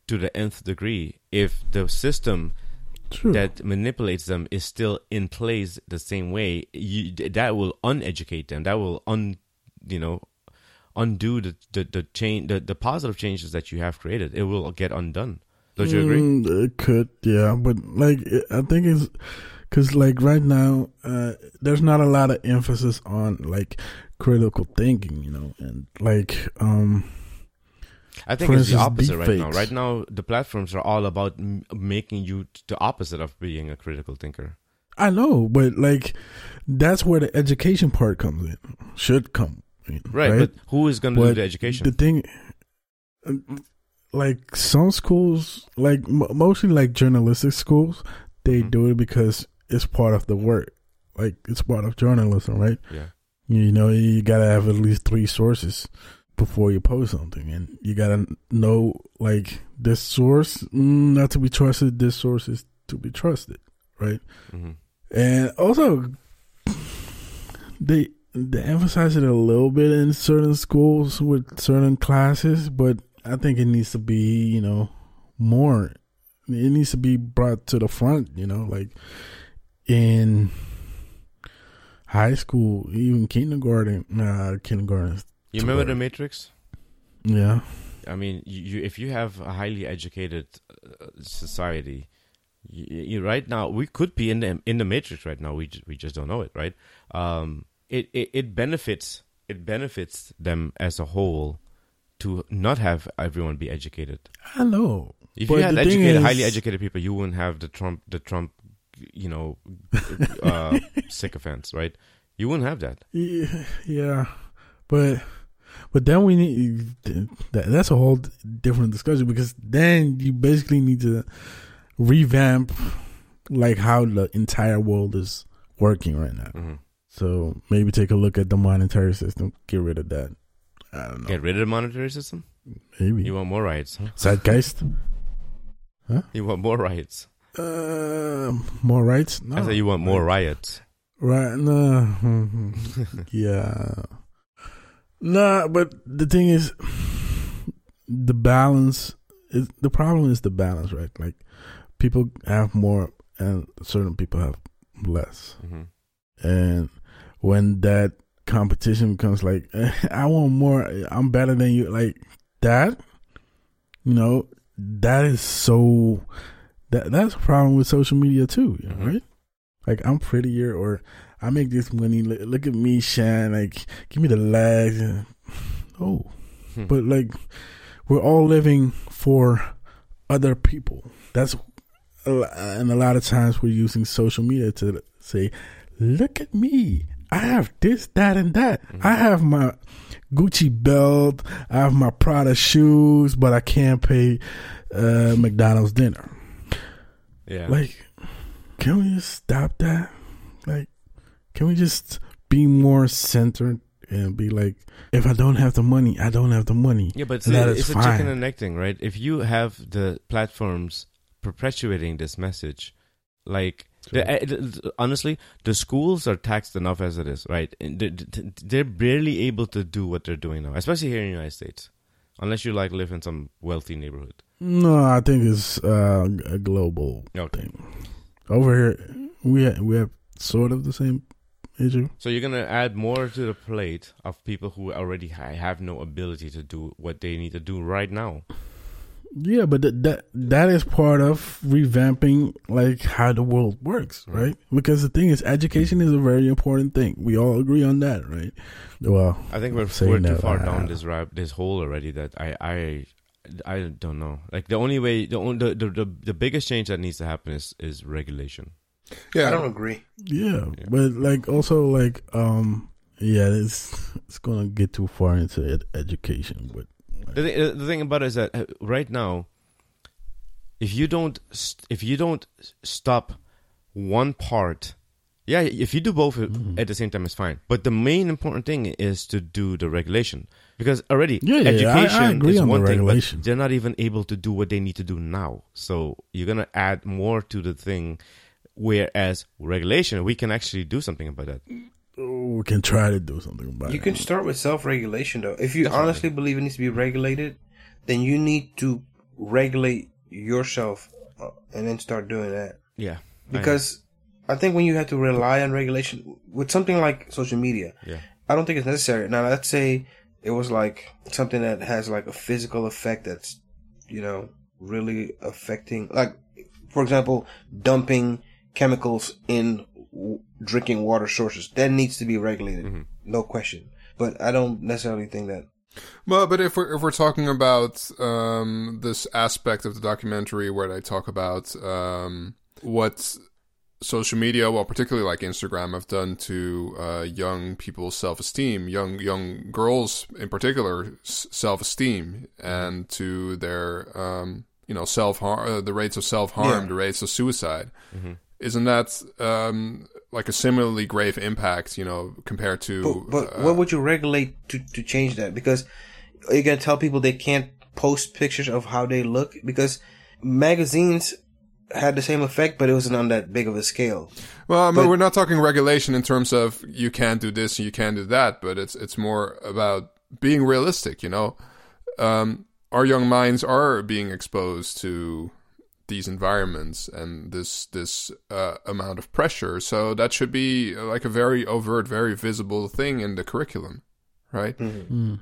to the nth degree if the system True. that manipulates them is still in place the same way. You that will uneducate them. That will un you know undo the the the change the, the positive changes that you have created. It will get undone. Don't you agree? Mm, it could, yeah, but like I think it's because like right now, uh, there's not a lot of emphasis on like critical thinking, you know, and like um, I think it's the opposite right now. Right now, the platforms are all about m- making you t- the opposite of being a critical thinker. I know, but like that's where the education part comes in. Should come, in, Right, but who is going to do the education? The thing, uh, like some schools, like mostly like journalistic schools, they Mhm. do it because it's part of the work. Like it's part of journalism, right? yeah. You know, you gotta have at least three sources before you post something, and you gotta know like this source mm, not to be trusted. This source is to be trusted, right? hmm And also, they they emphasize it a little bit in certain schools with certain classes, but I think it needs to be, you know, more. It needs to be brought to the front, you know, like in high school, even kindergarten. Nah, kindergarten. You remember the Matrix? Yeah, I mean, you, you if you have a highly educated uh, society, you, you right now we could be in the in the matrix right now. We just, we just don't know it, right? Um, it, it it benefits it benefits them as a whole to not have everyone be educated. I know. If But you had educated, is- highly educated people, you wouldn't have the Trump the Trump, you know, uh, sycophants, right? You wouldn't have that. Yeah, yeah, but but then we need that, that's a whole different discussion because then you basically need to revamp like how the entire world is working right now. hmm So maybe take a look at the monetary system, get rid of that. I don't know. Get rid of the monetary system. maybe You want more riots? Huh? zeitgeist. Huh? You want more riots? Uh, more rights. No, I said you want more riots. Right? No. yeah. Nah, but the thing is, the balance is the problem. Is the balance right? Like people have more, and certain people have less, hmm and when that competition becomes like, I want more, I'm better than you, like that. You know, that is so. That that's a problem with social media too, you know, Mhm. right? Like I'm prettier, or I make this money. Look, look at me shine. Like give me the legs. Oh, Hmm. but like we're all living for other people. That's and a lot of times we're using social media to say, "Look at me. I have this, that, and that. I have my Gucci belt. I have my Prada shoes, but I can't pay uh, McDonald's dinner." Yeah. Like, can we just stop that? Like, can we just be more centered and be like, if I don't have the money, I don't have the money. yeah, but it's, and a, that it's a fine. chicken and egg thing, right? If you have the platforms perpetuating this message, like the, uh, honestly, the schools are taxed enough as it is, right? They- They're barely able to do what they're doing now, especially here in the United States, unless you like live in some wealthy neighborhood. No, I think it's uh, a global Okay. thing. Over here, we ha- we have sort of the same issue. So you're gonna add more to the plate of people who already ha- have no ability to do what they need to do right now. Yeah, but th- that that is part of revamping like how the world works, Mhm. right? Because the thing is, education is a very important thing. We all agree on that, right? Well, I think we're we're too that, far down this rap this hole already that I I I don't know. Like the only way the only the, the the the biggest change that needs to happen is is regulation. Yeah, I don't agree. Yeah, but like also like um yeah, it's it's gonna get too far into ed- education, but The, thi- uh, the thing about it is that uh, right now, if you don't st- if you don't stop one part, yeah, if you do both Mm-hmm. at the same time, it's fine. But the main important thing is to do the regulation because already Yeah, yeah, yeah, I- I education agree is on the one thing, but they're not even able to do what they need to do now. So you're gonna add more to the thing. Whereas regulation, we can actually do something about that. we can try to do something about You it. You can start with self regulation though. If you Definitely. honestly believe it needs to be regulated, then you need to regulate yourself uh, and then start doing that. Yeah, I Because I think when you have to rely on regulation with something like social media, Yeah. I don't think it's necessary. Now, let's say it was like something that has like a physical effect that's, you know, really affecting, like, for example, dumping chemicals in w- drinking water sources. That needs to be regulated, no question. But I don't necessarily think that. Well, but if we're if we're talking about um, this aspect of the documentary where they talk about um, what social media, well, particularly like Instagram, have done to uh, young people's self esteem, young young girls in particular self esteem, and to their um, you know self harm, uh, the rates of self harm, Yeah. the rates of suicide. Isn't that um, like a similarly grave impact? You know, compared to But, but uh, what would you regulate to, to change that? Because you're going to tell people they can't post pictures of how they look because magazines had the same effect, but it wasn't on that big of a scale. Well, I mean, But- we're not talking regulation in terms of you can't do this and you can't do that, but it's it's more about being realistic. You know, um, our young minds are being exposed to these environments and this this uh, amount of pressure, so that should be like a very overt, very visible thing in the curriculum, right? Mm.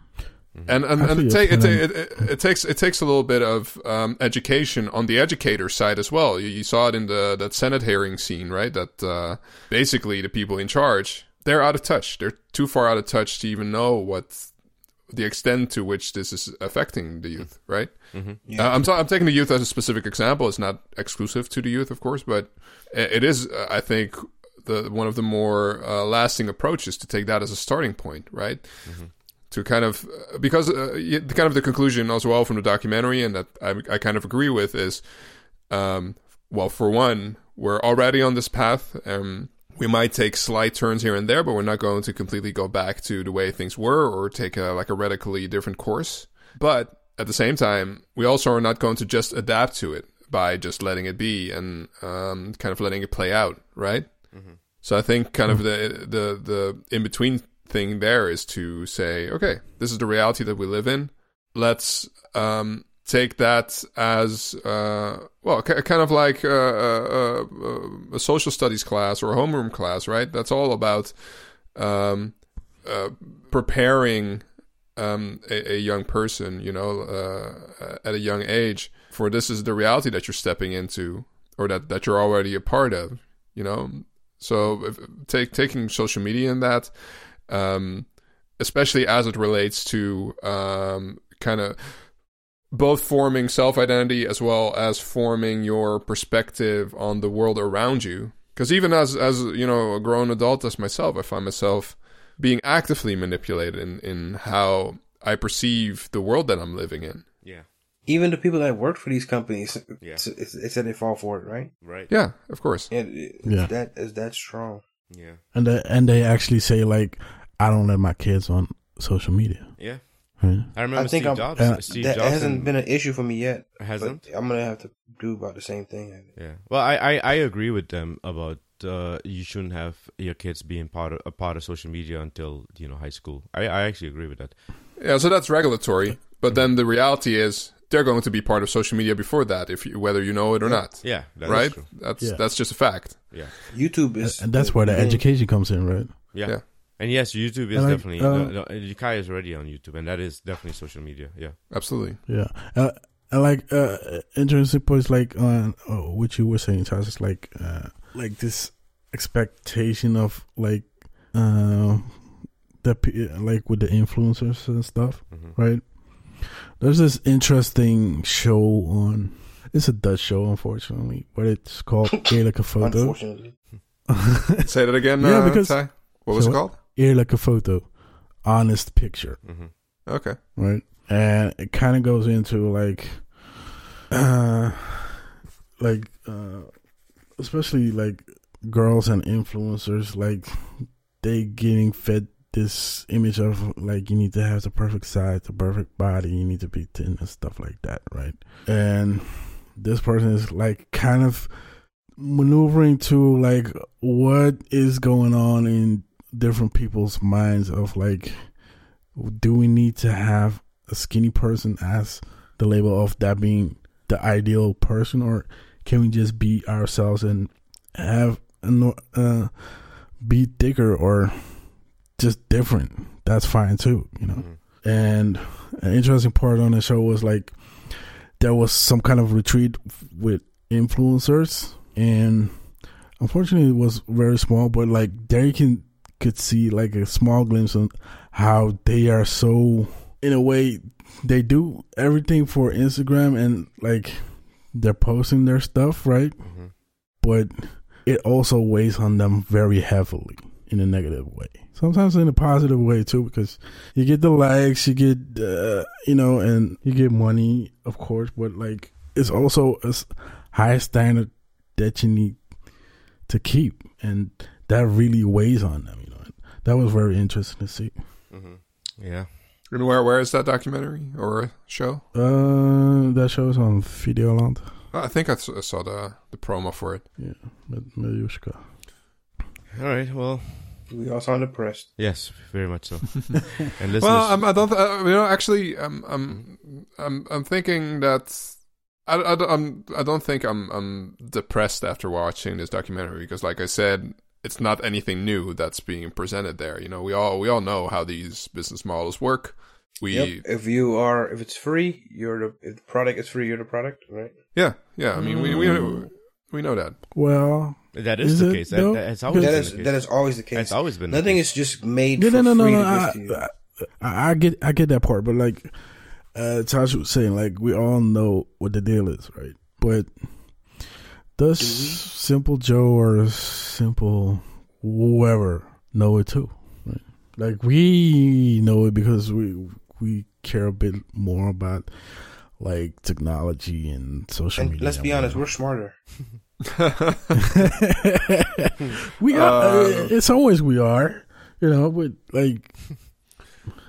And and, and it, see ta- it, ta- it, it, it takes it takes a little bit of um, education on the educator side as well. You, you saw it in the that Senate hearing scene, right? That uh, basically the people in charge they're out of touch. They're too far out of touch to even know what the extent to which this is affecting the youth, right? Uh, I'm ta- I'm taking the youth as a specific example. It's not exclusive to the youth, of course, but it is. Uh, I think the one of the more uh, lasting approaches to take that as a starting point, right? To kind of because uh, the kind of the conclusion as well from the documentary and that I, I kind of agree with is um, well for one we're already on this path um, we might take slight turns here and there but we're not going to completely go back to the way things were or take a, like a radically different course. But at the same time we also are not going to just adapt to it by just letting it be and um, kind of letting it play out right? So I think kind of the the the in between thing there is to say, okay, this is the reality that we live in. Let's um, take that as uh, well, kind of like uh, uh, uh, a social studies class or a homeroom class, right? That's all about um, uh, preparing um, a, a young person, you know, uh, at a young age for this is the reality that you're stepping into or that, that you're already a part of, you know. So if, take taking social media in that, um, especially as it relates to um, kind of both forming self identity as well as forming your perspective on the world around you. Because even as as you know a grown adult as myself, I find myself being actively manipulated in, in how I perceive the world that I'm living in. Yeah. Even the people that work for these companies, Yeah. it's, it's, it's that they fall for it, right? Right. Yeah, of course. And it- Yeah. that is that strong. Yeah. and they, and they actually say like, I don't let my kids on social media. Yeah. Right? I remember I think Steve I'm- Jobs. uh, Steve that Jobs hasn't and- been an issue for me yet. hasn't. But I'm gonna have to do about the same thing. Yeah. Well, I, I, I agree with them about uh, you shouldn't have your kids being part of a part of social media until you know high school. I, I actually agree with that. Yeah, so that's regulatory. But then the reality is they're going to be part of social media before that, if you, whether you know it or not. Yeah. That is right? true. That's Yeah. that's just a fact. Yeah. YouTube is, and that's where the education comes in, right? Yeah. Yeah. And yes, YouTube is And like, definitely. uh, no, no, Yukai is already on YouTube, and that is definitely social media. Yeah. Absolutely. Yeah, uh, and like uh, interesting points, like on oh, what you were saying, Charles. Is like uh, like this expectation of like uh, the like with the influencers and stuff, Mhm. right? There's this interesting show on. It's a Dutch show, unfortunately, but it's called Eerlijke Foto. Unfortunately, Say that again. Yeah, uh, because- Ty? what was So it called? Eerlijke Foto, honest picture, hmm Okay. right? And it kind of goes into like, uh, like, uh, especially like girls and influencers, like they getting fed this image of like you need to have the perfect size, the perfect body, you need to be thin and stuff like that, right? And this person is like kind of maneuvering to like what is going on in different people's minds of like do we need to have a skinny person as the label of that being the ideal person or can we just be ourselves and have a uh, be thicker or just different. That's fine too you know? Hmm and an interesting part on the show was like there was some kind of retreat with influencers and unfortunately it was very small but like there you can could see like a small glimpse of how they are so in a way they do everything for instagram and like they're posting their stuff right? Hmm but it also weighs on them very heavily in a negative way. Sometimes in a positive way too, because you get the likes, you get, uh, you know, and you get money, of course, but like it's also a high standard that you need to keep, and that really weighs on them. You know, that was very interesting to see. hmm Yeah. And where where is that documentary or show? Uh, that shows on Videoland. Oh, I think I saw the the promo for it. Yeah, with Milushka. All right. Well, we all sound depressed. yes, very much so. and listeners, Well, I'm, I don't. Uh, you know, actually, I'm I'm I'm I'm thinking that. I, I, don't- I'm, I don't think I'm I'm depressed after watching this documentary because, like I said, it's not anything new that's being presented there. You know, we all we all know how these business models work. We Yep. If you are, if it's free, you're the. If the product is free, you're the product, right? yeah yeah. I mean, we we mm. We know that. Well, that is, Is the it, case. That, though? that's always That been is the case. that is always the case. That's always been the Nothing case. is just made Yeah, for no, no, no, free no. to I, give to you. I, I get, I get that part, but like, uh, Tasha was saying, like, we all know what the deal is, right? But does Do we? Simple Joe or Simple whoever know it too? Right? Like, we know it because we we care a bit more about like technology and social And media. let's be honest, we're smarter. we are. Uh, it's always we are, you know. But like,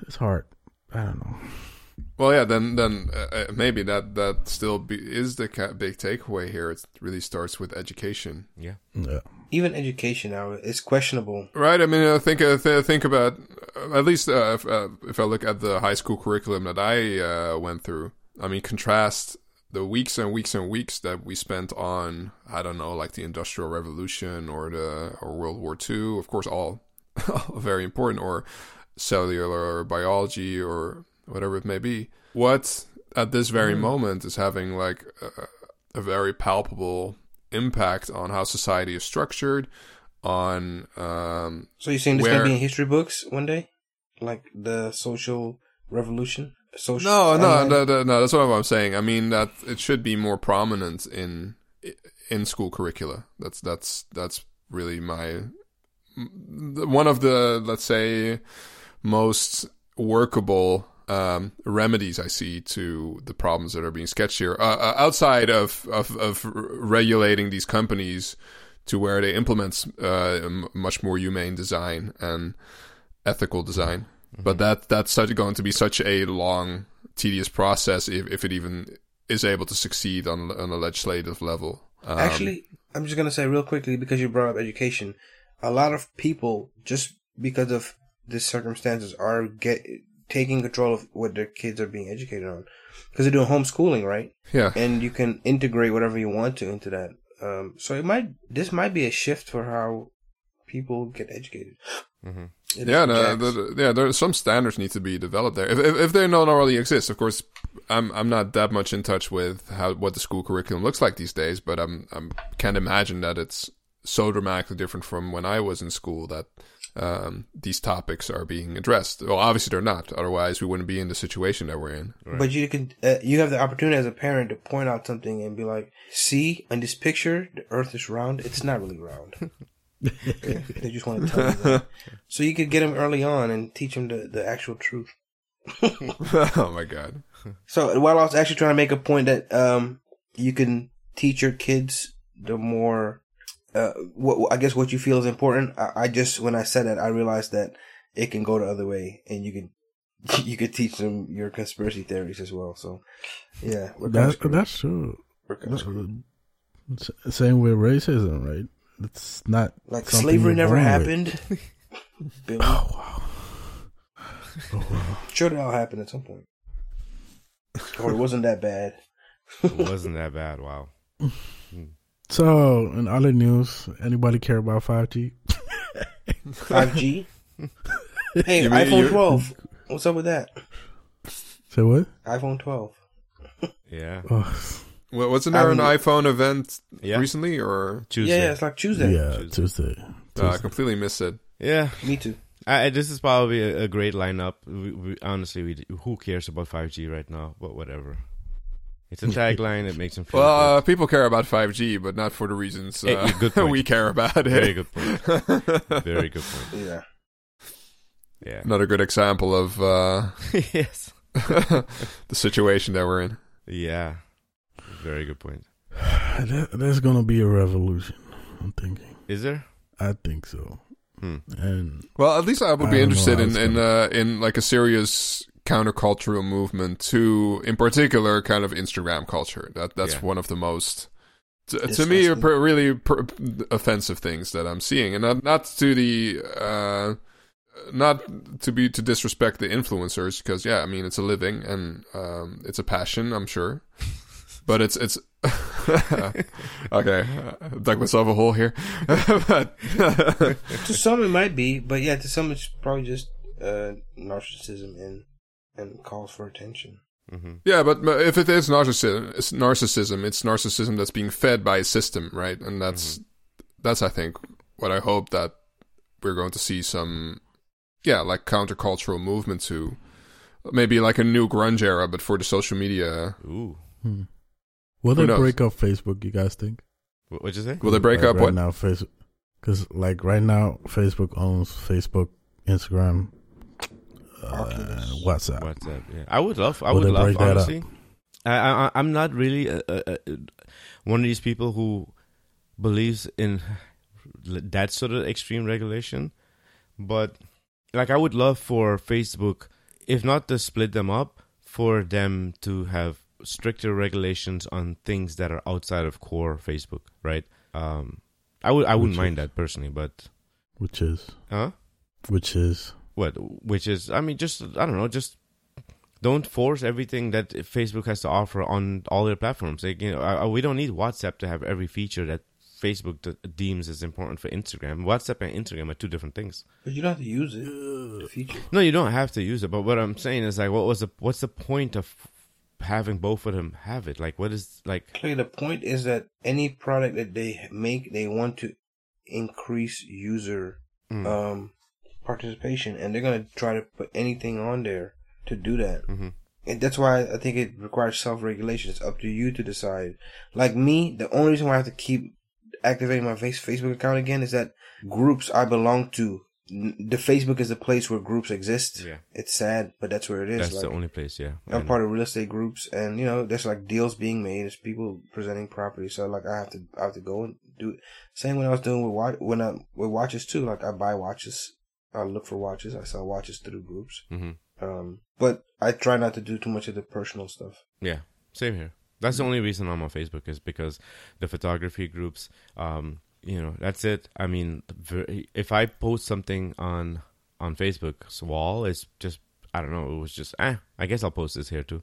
it's hard. I don't know. Well, yeah, then then uh, uh, maybe that that still be, is the ca- big takeaway here. It really starts with education, yeah. Yeah. Even education now is questionable. right? I mean, uh, think uh, th- think about uh, at least uh, if, uh, if I look at the high school curriculum that I uh, went through. I mean, contrast the weeks and weeks and weeks that we spent on I don't know, like the Industrial Revolution or the or World War II. Of course, all very important, or cellular or biology or whatever it may be. What at this very moment is having like a, a very palpable impact on how society is structured, on um, So you're saying this Where- gonna be in history books one day, like the social revolution? Social no, no, no, no, no. That's what I'm saying. I mean that it should be more prominent in in school curricula. That's that's that's really my one of the let's say most workable um, remedies I see to the problems that are being sketched here. Uh, uh, outside of, of of regulating these companies to where they implement uh, m- much more humane design and ethical design, but that that's such, going to be such a long, tedious process if, if it even is able to succeed on on a legislative level. Um, Actually, I'm just gonna say real quickly because you brought up education. A lot of people, just because of the circumstances, are get taking control of what their kids are being educated on because they're doing homeschooling, right? yeah, And you can integrate whatever you want to into that. Um, so it might this might be a shift for how people get educated. hmm It yeah, is no, the, the- yeah. There some standards need to be developed there. If, if if they don't already exist, of course, I'm I'm not that much in touch with how what the school curriculum looks like these days. But I'm I'm can't imagine that it's so dramatically different from when I was in school that um, these topics are being addressed. Well, obviously they're not. Otherwise, we wouldn't be in the situation that we're in. Right. But you can, uh, you have the opportunity as a parent to point out something and be like, "See, in this picture, the Earth is round. It's not really round." Yeah, they just want to tell you that. So you could get them early on and teach them the, the actual truth. oh my god. So while I was actually trying to make a point that um you can teach your kids the more uh what I guess what you feel is important. I, I just when I said that I realized that it can go the other way and you can you could teach them your conspiracy theories as well. So yeah, we're That's screwed. that's true. We're kinda screwed. S- Same with racism, right? It's not Like slavery never happened. Billy. Oh wow! Oh wow! Sure, that all happened at some point, or it wasn't that bad. it wasn't that bad. Wow. So, in other news, anybody care about five G? Five G. Hey, You iPhone you- 12. What's up with that? Say what? iPhone 12. Yeah. Oh, Well, wasn't there an iPhone event Yeah. recently, or Tuesday. Yeah, it's like Tuesday. yeah, Tuesday. Tuesday. uh, I completely missed it? Yeah. Me too. I, this is probably a, a great lineup. We, we, honestly, we, who cares about 5G right now? But whatever. It's a tagline. it makes them feel Well, uh, people care about 5G, but not for the reasons Eh, uh, good we care about good. Very good point. Very good point. Yeah. Yeah. Another good example of uh, yes. the situation that we're in. Yeah. Very good point. There- There's gonna be a revolution. I'm thinking. Is there? I think so. Hmm. And Well, at least I would be don't interested know in how in uh, in like a serious countercultural movement to, in particular, kind of Instagram culture. That that's Yeah. one of the most. To, to me, Disgusting. per, really per, offensive things that I'm seeing, and not not to the uh, not to be to disrespect the influencers, because yeah, I mean it's a living and um, it's a passion, I'm sure, but it's it's okay. I dug myself a hole here, but To some it might be, but yeah, to some it's probably just uh, narcissism and and calls for attention. hmm Yeah, but if it is narcissism, it's narcissism. It's narcissism that's being fed by a system, right? And that's that's I think what I hope that we're going to see some, yeah, like countercultural movement to maybe like a new grunge era, but for the social media. Ooh. hmm. Will they knows? break up Facebook? You guys think? What, what'd you say? Will they break Like up right what? now? Facebook, because like right now, Facebook owns Facebook, Instagram, uh, Oculus. WhatsApp. WhatsApp. Yeah, I would love. I Will would love. break that up? Honestly, I, I I'm not really a, a, a, one of these people who believes in that sort of extreme regulation, but like I would love for Facebook, if not to split them up, for them to have stricter regulations on things that are outside of core Facebook. Right? Um, I would. I wouldn't Which mind is- that personally, but which is huh? which is what which is i mean just i don't know just don't force everything that facebook has to offer on all their platforms like you know I, I- we don't need whatsapp to have every feature that facebook de- deems as important for instagram whatsapp and instagram are two different things But you don't have to use it. Feature. no you don't have to use it but what i'm saying is like what was the what's the point of having both of them have it like what is like Clearly, the point is that any product that they make, they want to increase user mm, um, participation, and they're gonna try to put anything on there to do that. mhm. And that's why I think it requires self regulation. It's up to you to decide. Like me, the only reason why I have to keep activating my face Facebook account again is that groups I belong to. The Facebook is the place where groups exist. yeah It's sad, but that's where it is. that's like, the only place yeah I'm part of real estate groups, and you know, there's like deals being made. There's people presenting property, so like I have to, I have to go and do it. Same when I was doing with watch, when I with watches too. Like I buy watches, I look for watches, I sell watches through groups. mhm. Um, but I try not to do too much of the personal stuff. Yeah, same here. That's the only reason I'm on Facebook is because the photography groups. Um, you know, that's it. I mean, if I post something on on Facebook's wall, it's just I don't know. It was just eh. I guess I'll post this here too.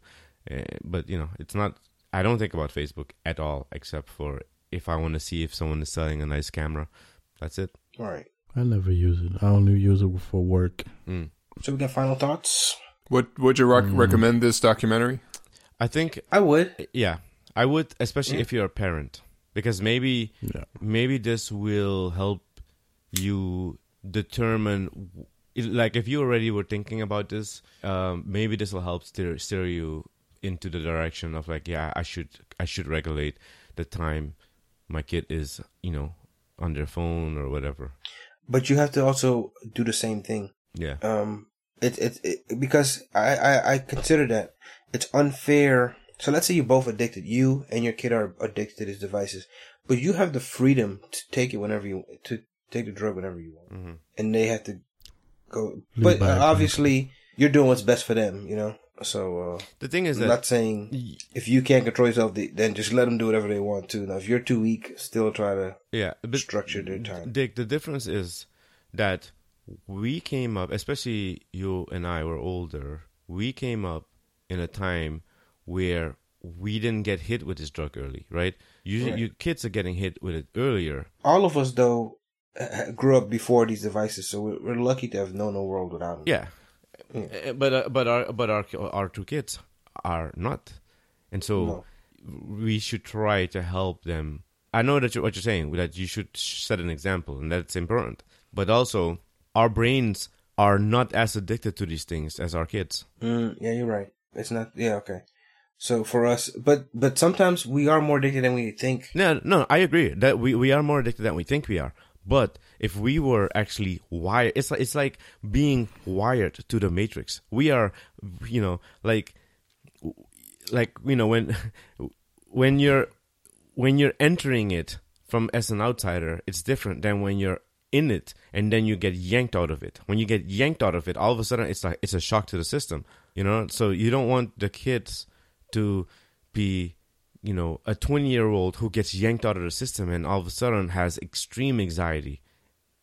Uh, but you know, it's not. I don't think about Facebook at all, except for if I want to see if someone is selling a nice camera. That's it. All right. I never use it. I only use it for work. Mm. So we got final thoughts. Would Would you rec- Mm. recommend this documentary? I think I would. yeah, I would, especially Yeah. if you're a parent, because maybe Yeah. maybe this will help you determine like if you already were thinking about this um, maybe this will help steer, steer you into the direction of like yeah i should i should regulate the time my kid is you know on their phone or whatever But you have to also do the same thing. yeah Um, it, it, it because I, I, I consider that it's unfair. So let's say you're both addicted. You and your kid are addicted to these devices, but you have the freedom to take it whenever you to take the drug whenever you want, mm-hmm. and they have to go. Lead but by uh, example. obviously, you're doing what's best for them. You know. So uh, the thing is I'm that not saying if you can't control yourself, then just let them do whatever they want to. Now, if you're too weak, still try to yeah structure their time. Dick, the difference is that we came up, especially you and I were older. We came up in a time where we didn't get hit with this drug early, right? Usually, Right. you kids are getting hit with it earlier. All of us, though, grew up before these devices, so we're, we're lucky to have known a world without them. Yeah, Yeah. Uh, but uh, but our but our our two kids are not, and so No. we should try to help them. I know that you what you're saying that you should set an example, and that's important. But also, our brains are not as addicted to these things as our kids. Mm, yeah, you're right. It's not. Yeah, okay. So for us, but but sometimes we are more addicted than we think. No, no, I agree that we, we are more addicted than we think we are. But if we were actually wired, it's like it's like being wired to the matrix. We are, you know, like, like you know when when you're when you're entering it from as an outsider, it's different than when you're in it and then you get yanked out of it. When you get yanked out of it, all of a sudden it's like it's a shock to the system. You know, so you don't want the kids to be you know, a 20 year old who gets yanked out of the system and all of a sudden has extreme anxiety.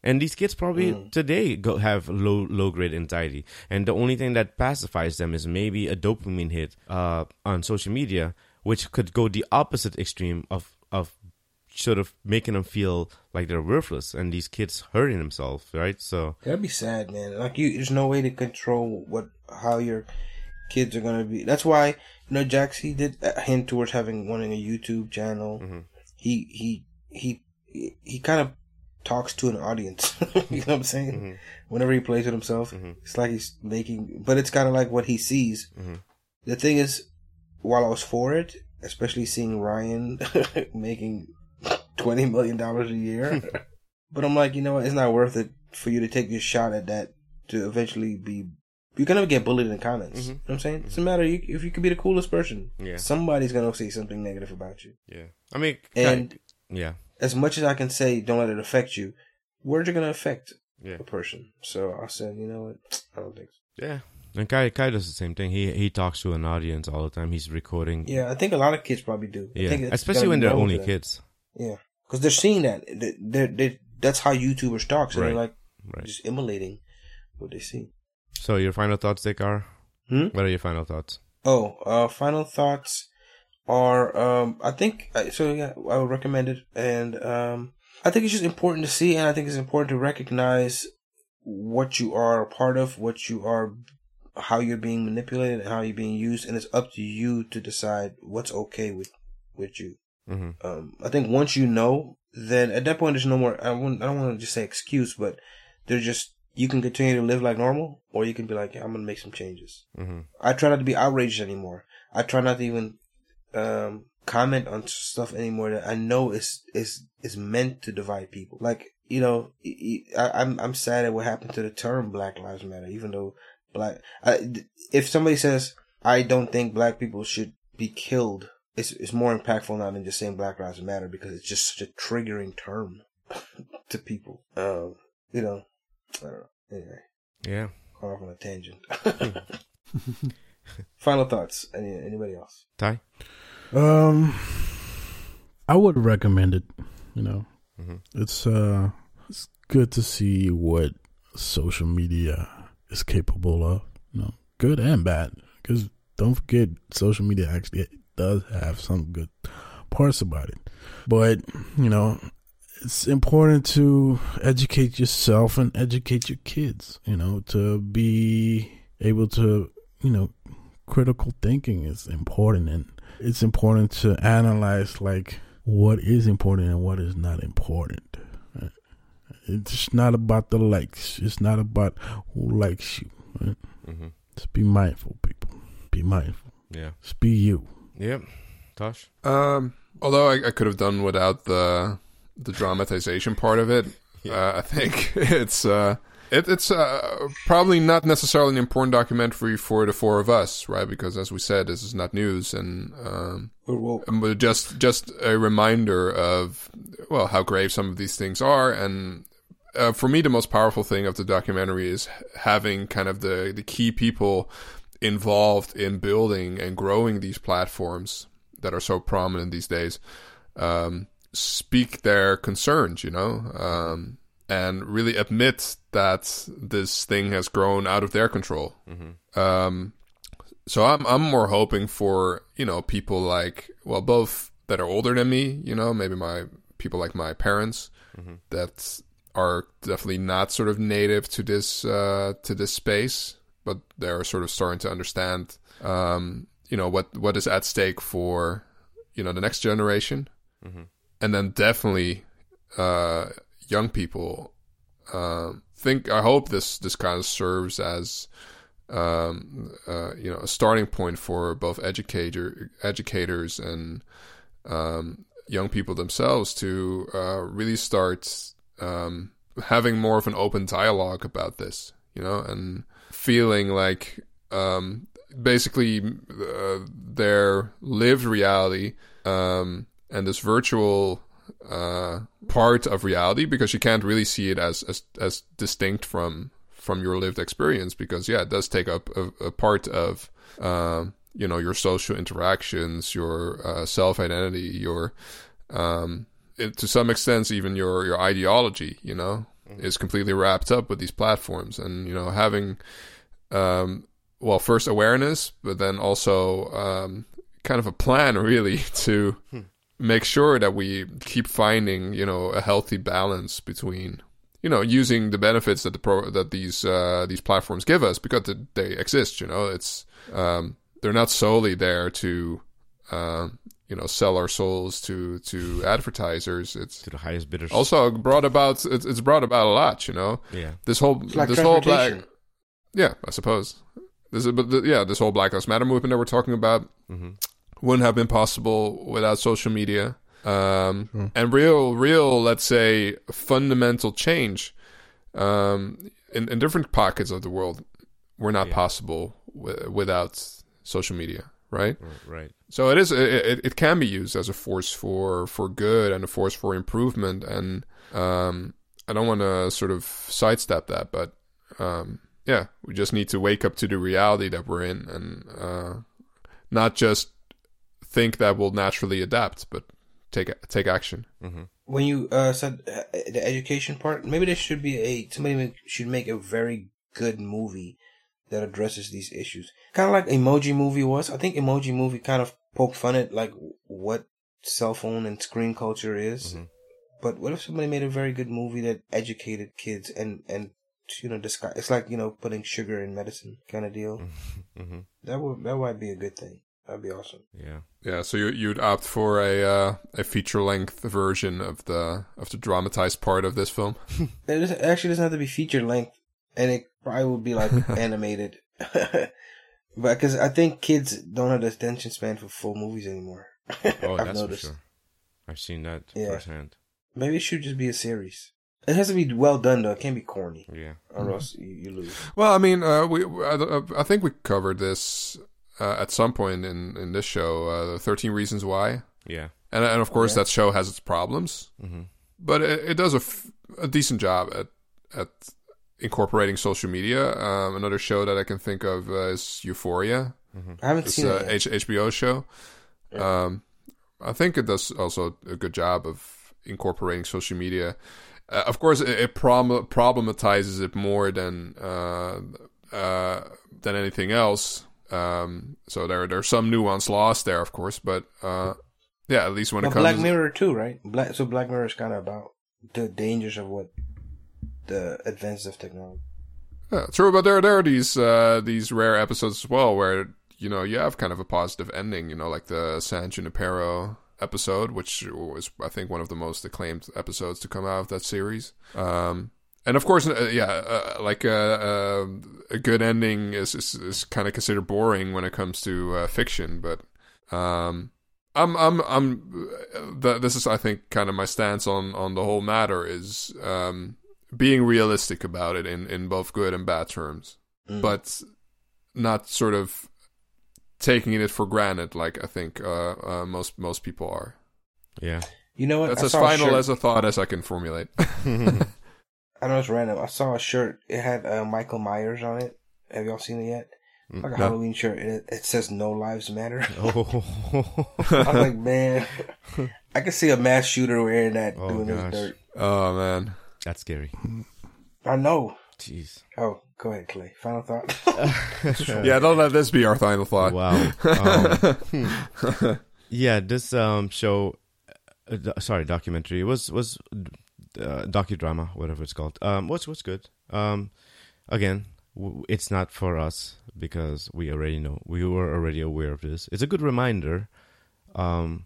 And these kids probably today go have low low grade anxiety, and the only thing that pacifies them is maybe a dopamine hit uh, on social media, which could go the opposite extreme of of sort of making them feel like they're worthless, and these kids hurting themselves, right? So That'd be sad, man. Like you, there's no way to control what how your kids are gonna be. That's why know Jax he did hint towards having wanting a YouTube channel. Mm-hmm. He he he he, he kind of talks to an audience. you know what I'm saying? Mm-hmm. Whenever he plays with himself, mm-hmm. it's like he's making, but it's kind of like what he sees. The thing is, while I was for it, especially seeing Ryan making twenty million dollars a year, but I'm like, you know what? It's not worth it for you to take your shot at that to eventually be. You're gonna get bullied in the comments. Mm-hmm. You know what I'm saying? It doesn't mm-hmm. matter you, if you could be the coolest person. Yeah. Somebody's gonna say something negative about you. yeah, I mean, And yeah, as much as I can say, don't let it affect you. Words are gonna affect yeah, a person. So I said, you know what? I don't think so. yeah. And Kai Kai does the same thing. He he talks to an audience all the time. He's recording. Yeah, I think a lot of kids probably do. I yeah. think especially when they're only kids. Yeah, because they're seeing that. They, they're, they that's how YouTubers talk. So Right. they're like Right. just emulating what they see. So your final thoughts, Dick, are? Hmm? What are your final thoughts? Oh, uh, final thoughts are, um, I think, uh, so yeah, I would recommend it. And, um, I think it's just important to see, and I think it's important to recognize what you are a part of, what you are, how you're being manipulated, and how you're being used, and it's up to you to decide what's okay with, with you. hmm Um, I think once you know, then at that point there's no more. I, I don't want to just say excuse, but there's just you can continue to live like normal, or you can be like, yeah, I'm gonna make some changes. hmm I try not to be outraged anymore. I try not to even um, comment on stuff anymore that I know is is is meant to divide people. Like you know, I, I- I'm I'm sad at what happened to the term Black Lives Matter. Even though black, I, if somebody says I don't think black people should be killed, it's it's more impactful now than just saying Black Lives Matter because it's just such a triggering term to people. Um, you know, I don't know. Anyway, Yeah. gone off on a tangent. Final thoughts. Any anybody else? Ty? Um, I would recommend it. You know, Mhm. it's uh, it's good to see what social media is capable of. You know, good and bad. Because don't forget, social media actually does have some good parts about it. But you know, it's important to educate yourself and educate your kids. You know, to be able to, you know, critical thinking is important and it's important to analyze like what is important and what is not important. It's not about the likes. It's not about who likes you. Right? Mm-hmm. Just be mindful, people. Be mindful. Yeah. Just be you. Yep. Tosh. Um, although I, I could have done without the the dramatization part of it. Yeah. Uh, I think it's uh, it, it's uh, probably not necessarily an important documentary for the four of us, right? Because as we said, this is not news, and um, but just just a reminder of well how grave some of these things are, and uh, for me, the most powerful thing of the documentary is having kind of the the key people involved in building and growing these platforms that are so prominent these days um, speak their concerns, you know, um, and really admit that this thing has grown out of their control. Mm-hmm. Um, so I'm I'm more hoping for you know people like well both that are older than me, you know, maybe my people like my parents Mm-hmm. that are definitely not sort of native to this uh, to this space, but they're sort of starting to understand, um, you know, what what is at stake for you know the next generation, Mm-hmm. And then definitely uh, young people. Um, think I hope this this kind of serves as um, uh, you know a starting point for both educator educators and um, young people themselves to uh, really start um, having more of an open dialogue about this, you know, and feeling like um, basically uh, their lived reality um, and this virtual uh, part of reality, because you can't really see it as as, as distinct from from your lived experience, because yeah, it does take up a, a part of um, you know your social interactions, your uh, self identity, your um, it, to some extent even your your ideology, you know, is completely wrapped up with these platforms, and you know having um, well first awareness, but then also um, kind of a plan really to make sure that we keep finding you know a healthy balance between you know using the benefits that the pro that these uh, these platforms give us because they- they exist. You know, it's um, they're not solely there to uh, you know sell our souls to to advertisers. It's To the highest bidders. also brought about it's, it's brought about a lot. You know, yeah. this whole like this whole black yeah, I suppose. This is, but the, yeah, this whole Black Lives Matter movement that we're talking about Mm-hmm. Wouldn't have been possible without social media. Um, Sure. and real, real, let's say, fundamental change um, in, in different pockets of the world were not Yeah. possible wi- without social media, right? Right. So it is. It, it, it can be used as a force for for good and a force for improvement. And um, I don't want to sort of sidestep that, but um, yeah, we just need to wake up to the reality that we're in, and uh, not just think that we'll naturally adapt, but take take action. Mm-hmm. when you uh, said uh, the education part, maybe there should be a somebody make, should make a very good movie that addresses these issues, kind of like Emoji Movie was. I think Emoji Movie kind of poked fun at like what cell phone and screen culture is. Mhm. But what if somebody made a very good movie that educated kids and and you know disguise? It's like you know putting sugar in medicine kind of deal. Mm-hmm. That would that might be a good thing. That'd be awesome. Yeah. Yeah, so you, you'd opt for a uh, a feature length version of the of the dramatized part of this film. It actually doesn't have to be feature length, and it probably would be like animated. but because I think kids don't have the attention span for full movies anymore. Oh, I've that's noticed. for sure. I've seen that Yeah. firsthand. Maybe it should just be a series. It has to be well done though. It can't be corny, Yeah. or else you, you lose. Well, I mean, uh, we I, I think we covered this uh, at some point in in this show, uh, the Thirteen Reasons Why, Yeah. and and of course Yeah. that show has its problems, Mm-hmm. but it, it does a, f- a decent job at at incorporating social media. Um, another show that I can think of uh, is Euphoria, I haven't this seen it. Yet. H- HBO show. Yeah. Um, I think it does also a good job of incorporating social media. Uh, of course, it, it prob- problematizes it more than uh, uh, than anything else. Um, so there there's some nuance lost there, of course, but uh, yeah, at least when it But comes, Black Mirror too, right? Black so Black Mirror is kind of about the dangers of what the advances of technology. Yeah, true, but there there are these uh, these rare episodes as well where you know you have kind of a positive ending. You know, like the San Junipero episode, which was I think one of the most acclaimed episodes to come out of that series. Um, and of course, uh, yeah, uh, like uh, uh, a good ending is is, is kind of considered boring when it comes to uh, fiction, but um, I'm I'm I'm th- this is I think kind of my stance on on the whole matter is um, being realistic about it in in both good and bad terms, Mm. but not sort of taking it for granted like I think uh, uh, most most people are. Yeah. You know what? That's I as saw a final shirt- as a thought as I can formulate. I know it's random. I saw a shirt. It had uh, Michael Myers on it. Have y'all seen it yet? Mm, Like a No. Halloween shirt. It, it says "No Lives Matter." oh. I was like, man, I could see a mass shooter wearing that Oh, doing gosh. this dirt. oh man. That's scary. I know. Jeez. Oh, go ahead, Clay. Final thought. Yeah, don't let this be our final thought. Wow. Um, yeah, this um show, uh, sorry, documentary was was uh, docudrama, whatever it's called. Um, what's what's good. Um, again, w- it's not for us because we already know we were already aware of this. It's a good reminder, um,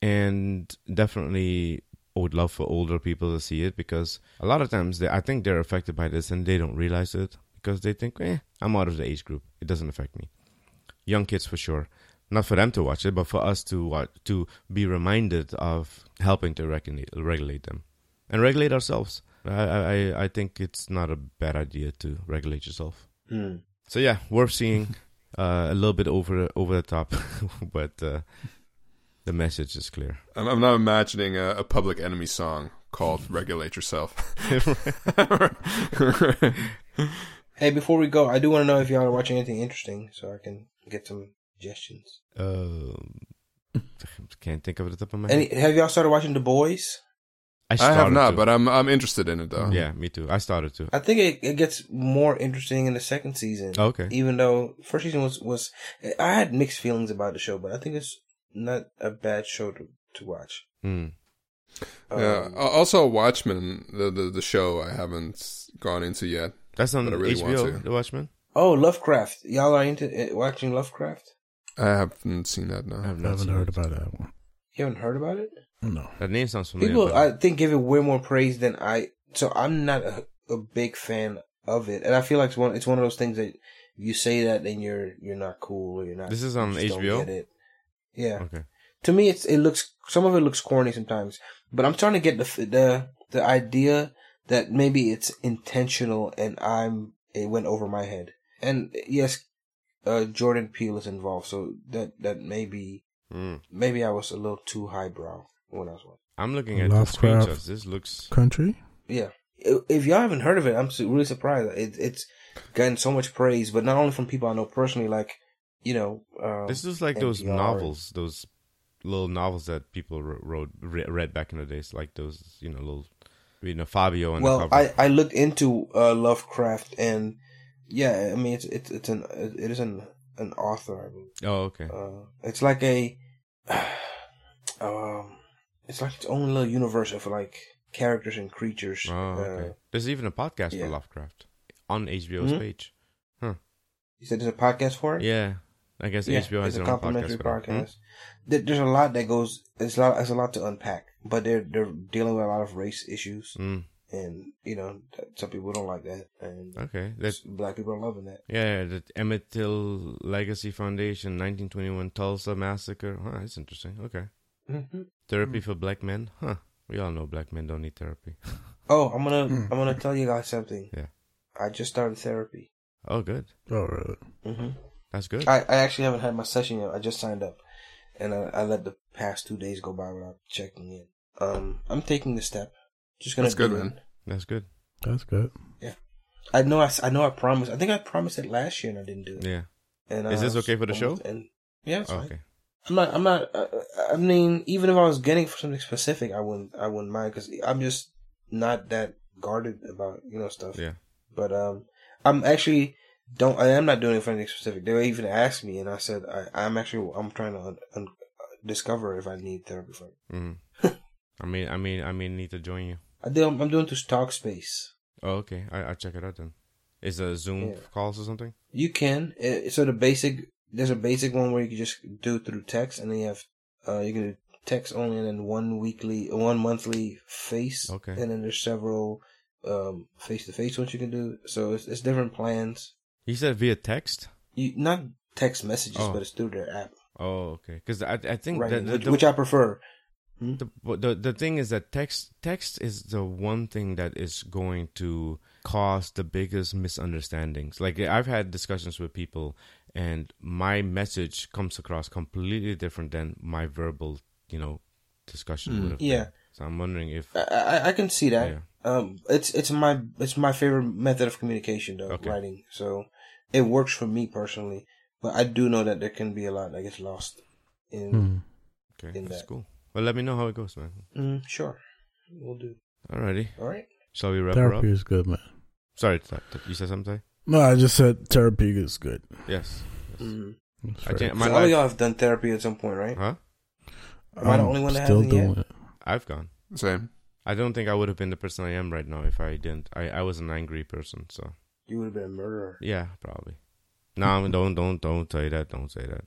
and definitely I would love for older people to see it because a lot of times they, I think they're affected by this and they don't realize it because they think, eh, I'm out of the age group. It doesn't affect me young kids for sure. Not for them to watch it, but for us to watch, to be reminded of helping to regulate, regulate them and regulate ourselves. I, I I think it's not a bad idea to regulate yourself. Hmm. So yeah, worth seeing. Uh, a little bit over over the top, but uh, the message is clear. I'm, I'm not imagining a, a public enemy song called "Regulate Yourself." Hey, before we go, I do want to know if y'all are watching anything interesting, so I can get some suggestions. Um, can't think of it at the top of my head. Any, head. have y'all started watching The Boys? I have not, to. but I'm I'm interested in it though. yeah, me too. I started to. I think it, it gets more interesting in the second season. Okay. Even though first season was was, I had mixed feelings about the show, but I think it's not a bad show to to watch. Hmm. Yeah. Um, Al- Also, Watchmen, the, the the show I haven't gone into yet. That's on But I really want HBO. to. The Watchmen. Oh, Lovecraft. Y'all are into uh, watching Lovecraft? I haven't seen that I now. have I haven't heard it. about that one. You haven't heard about it? No. That name sounds familiar. People, but- I think, give it way more praise than I. So I'm not a, a big fan of it, and I feel like it's one. It's one of those things that if you say that, then you're you're not cool or you're not. This is on HBO? it. Yeah. okay. To me, it's it looks some of it looks corny sometimes, but I'm trying to get the the the idea that maybe it's intentional and I'm it went over my head. And yes, uh, Jordan Peele is involved, so that that maybe Mm. maybe I was a little too highbrow when I was watching. I'm looking at the screenshots. This looks. Country? Yeah, if if y'all haven't heard of it, I'm really surprised. It, it's gotten so much praise, but not only from people I know personally, like you know, um, This is like those NPR. novels, those little novels that people wr- wrote, read back in the days, like those, you know, little, you know, Fabio and well, the. I, I looked into uh, Lovecraft, and yeah, I mean it's it's it's an it is an an author. I believe. oh, okay. Uh, it's like a um, it's like its own little universe of like characters and creatures. oh, okay. Uh, There's even a podcast yeah. for Lovecraft on HBO's Mhm. page. you said there's a podcast for it. Yeah, I guess Yeah, HBO has it's a their own podcast. for that. Hmm? There- There's a lot that goes. It's a lot. There's a lot to unpack, but they're they're dealing with a lot of race issues, Mm, and you know some people don't like that, and okay. That, black people are loving that. yeah, the Emmett Till Legacy Foundation, 1921 Tulsa Massacre. Huh, that's interesting. Okay. Hmm Therapy for black men. Huh. We all know black men don't need therapy. Oh, I'm gonna Hmm. I'm gonna tell you guys something. Yeah. I just started therapy. Oh, good. Oh, really? hmm That's good. I, I actually haven't had my session yet. I just signed up, and I, I let the past two days go by without checking in. Um, I'm taking the step. Just gonna That's good, do it. man. That's good. That's good. Yeah. I know. I, s- I know. I promised. I think I promised it last year, and I didn't do it. Yeah. And Is this okay for the show? And yeah, it's Oh, fine. okay. I'm not. I'm not. Uh, I mean, even if I was getting for something specific, I wouldn't. I wouldn't mind because I'm just not that guarded about you know stuff. Yeah. But um, I'm actually don't. I am not doing it for anything specific. They even asked me, and I said I, I'm actually. I'm trying to un, un, discover if I need therapy for it. Mm. I mean, I mean, I mean, need to join you. I do. I'm doing to Talkspace. Oh, okay. I I'll check it out then. Is a Zoom Yeah. calls or something? You can. Uh, so the basic. There's a basic one where you can just do it through text, and then you have. Uh, you can do text only, and then one weekly, one monthly face. Okay. And then there's several um face to face ones you can do. So it's it's different plans. You said via text. You not text messages, Oh. but it's through their app. Oh, okay. Because I I think Right. that the, which, the, which I prefer. the, the the thing is that text text is the one thing that is going to cause the biggest misunderstandings. Like I've had discussions with people, and my message comes across completely different than my verbal, you know, discussion Mm. would have. Yeah. been. So I'm wondering if I, I I can see that. Yeah. Um, it's it's my it's my favorite method of communication though, Okay. writing. So it works for me personally. But I do know that there can be a lot that gets lost in. Hmm. okay, in that's that. cool. Well, let me know how it goes, man. Mm, sure, we'll do. Alrighty, All right. shall we wrap her up? Therapy is good, man. Sorry, Ty- Ty- you said something. No, I just said therapy is good. Yes. yes. Mm. It's I very- think my so all of life- y'all have done therapy at some point, right? Huh? Am I the I'm only one that still hasn't yet? doing it. I've gone. Same. I don't think I would have been the person I am right now if I didn't. I, I was an angry person, so You would have been a murderer. yeah, probably. No, don't don't don't say that. Don't say that.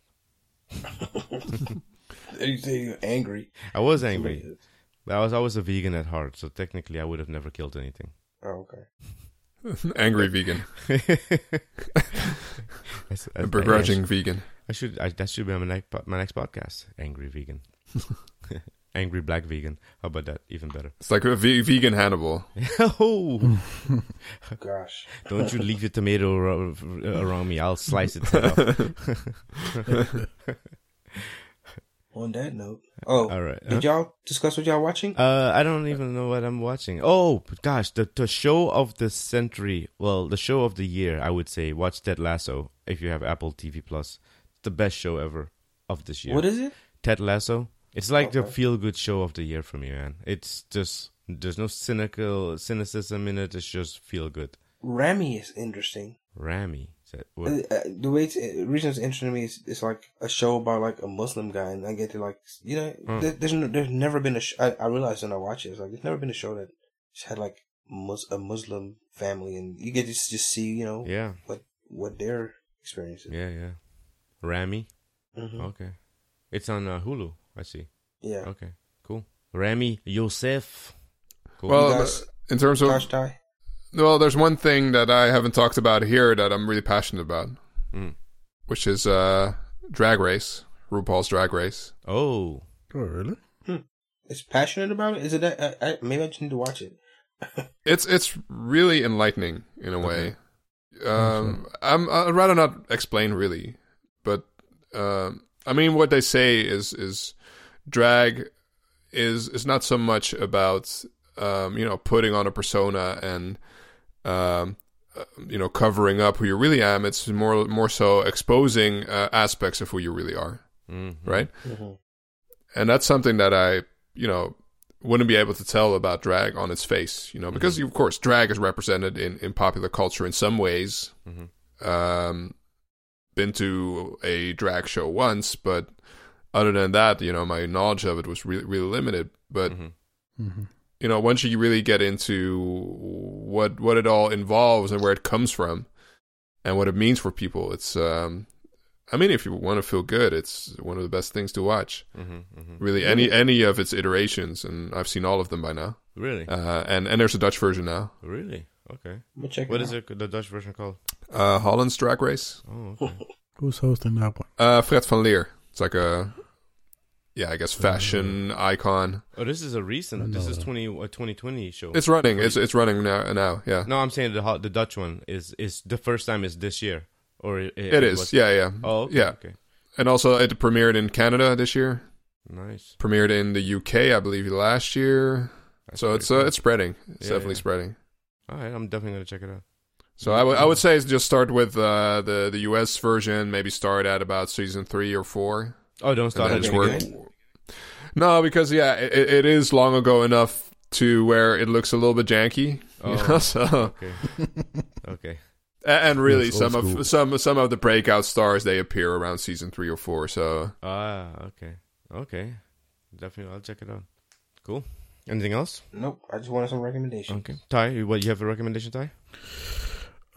you say you're angry. I was angry, but I was always a vegan at heart, so technically I would have never killed anything. Oh, okay. Angry vegan. That's- A that's- begrudging vegan. I should I, that should be my next my next podcast. Angry vegan, angry black vegan. How about that? Even better. It's like a vegan Hannibal. oh, Gosh. don't you leave your tomato around me? I'll slice it off. On that note, oh, All right. did y'all discuss what y'all watching? Uh, I don't even know what I'm watching. Oh gosh, the the show of the century. Well, the show of the year, I would say. Watch Ted Lasso if you have Apple TV Plus. The best show ever of this year. What is it? Ted Lasso? It's like the feel good show of the year for me, man. It's just there's no cynical cynicism in it. It's just feel good. Ramy is interesting. Ramy said, Uh, what? uh, the way it's, uh, reason it's interesting to me is it's like a show about like a Muslim guy, and I get to like you know Hmm. there, there's no, there's never been a sh- I, I realized when I watch it, it's like there's never been a show that just had like mus- a Muslim family, and you get to s- just see you know Yeah, what what their experience is. yeah, yeah. Ramy. hmm Okay, it's on uh, Hulu. I see. yeah. Okay, cool. Ramy Youssef. Cool. Well, guys- in terms of Josh Ty. Well, there's one thing that I haven't talked about here that I'm really passionate about, Mm. which is uh, Drag Race, RuPaul's Drag Race. Oh, Oh, really? Is passionate about it? Is it that? I, I, maybe I just need to watch it. It's it's really enlightening in a way. Um, I'm I'd rather not explain really, but um, I mean what they say is is drag is is not so much about um, you know putting on a persona and um, uh, you know covering up who you really am. It's more more so exposing uh, aspects of who you really are, Mhm. right? Mm-hmm. and that's something that I, you know, wouldn't be able to tell about drag on its face, you know, because of course drag is represented in, in popular culture in some ways. Mhm. Um, been to a drag show once, but other than that, you know, my knowledge of it was really really limited. But Mhm. You know, once you really get into what what it all involves and where it comes from, and what it means for people, it's. Um, I mean, if you want to feel good, it's one of the best things to watch Mhm. Mhm. really any any of its iterations and i've seen all of them by now Really, uh, and and there's a dutch version now really. Okay. I'm gonna check. What it is out. it? The Dutch version called? uh, holland's drag race Oh, okay. Who's hosting that one? uh, fred van leer it's like a yeah i guess fashion icon. Oh, this is a recent. This is No. 20, a 2020 show. it's running. It's it's running now now yeah. No, I'm saying the the Dutch one is is the first time is this year, or it, it is. was- yeah yeah. Oh, okay, yeah. Okay. and also it premiered in canada this year. Nice. premiered in the uk i believe last year. That's so pretty it's uh, it's spreading. It's Yeah, definitely yeah. spreading. All right, I'm definitely gonna check it out. so I would I would say just start with uh, the the us version maybe start at about season three or four Oh, don't start And at then the just again? work. No, because yeah, it, it is long ago enough to where it looks a little bit janky. you Oh. know, so Okay. okay. and really Yes, some old of school. some some of the breakout stars they appear around season three or four. So Ah, okay. Okay. Definitely, I'll check it out. Cool. Anything else? Nope. I just wanted some recommendations. Okay. Ty, you- what you have a recommendation, Ty?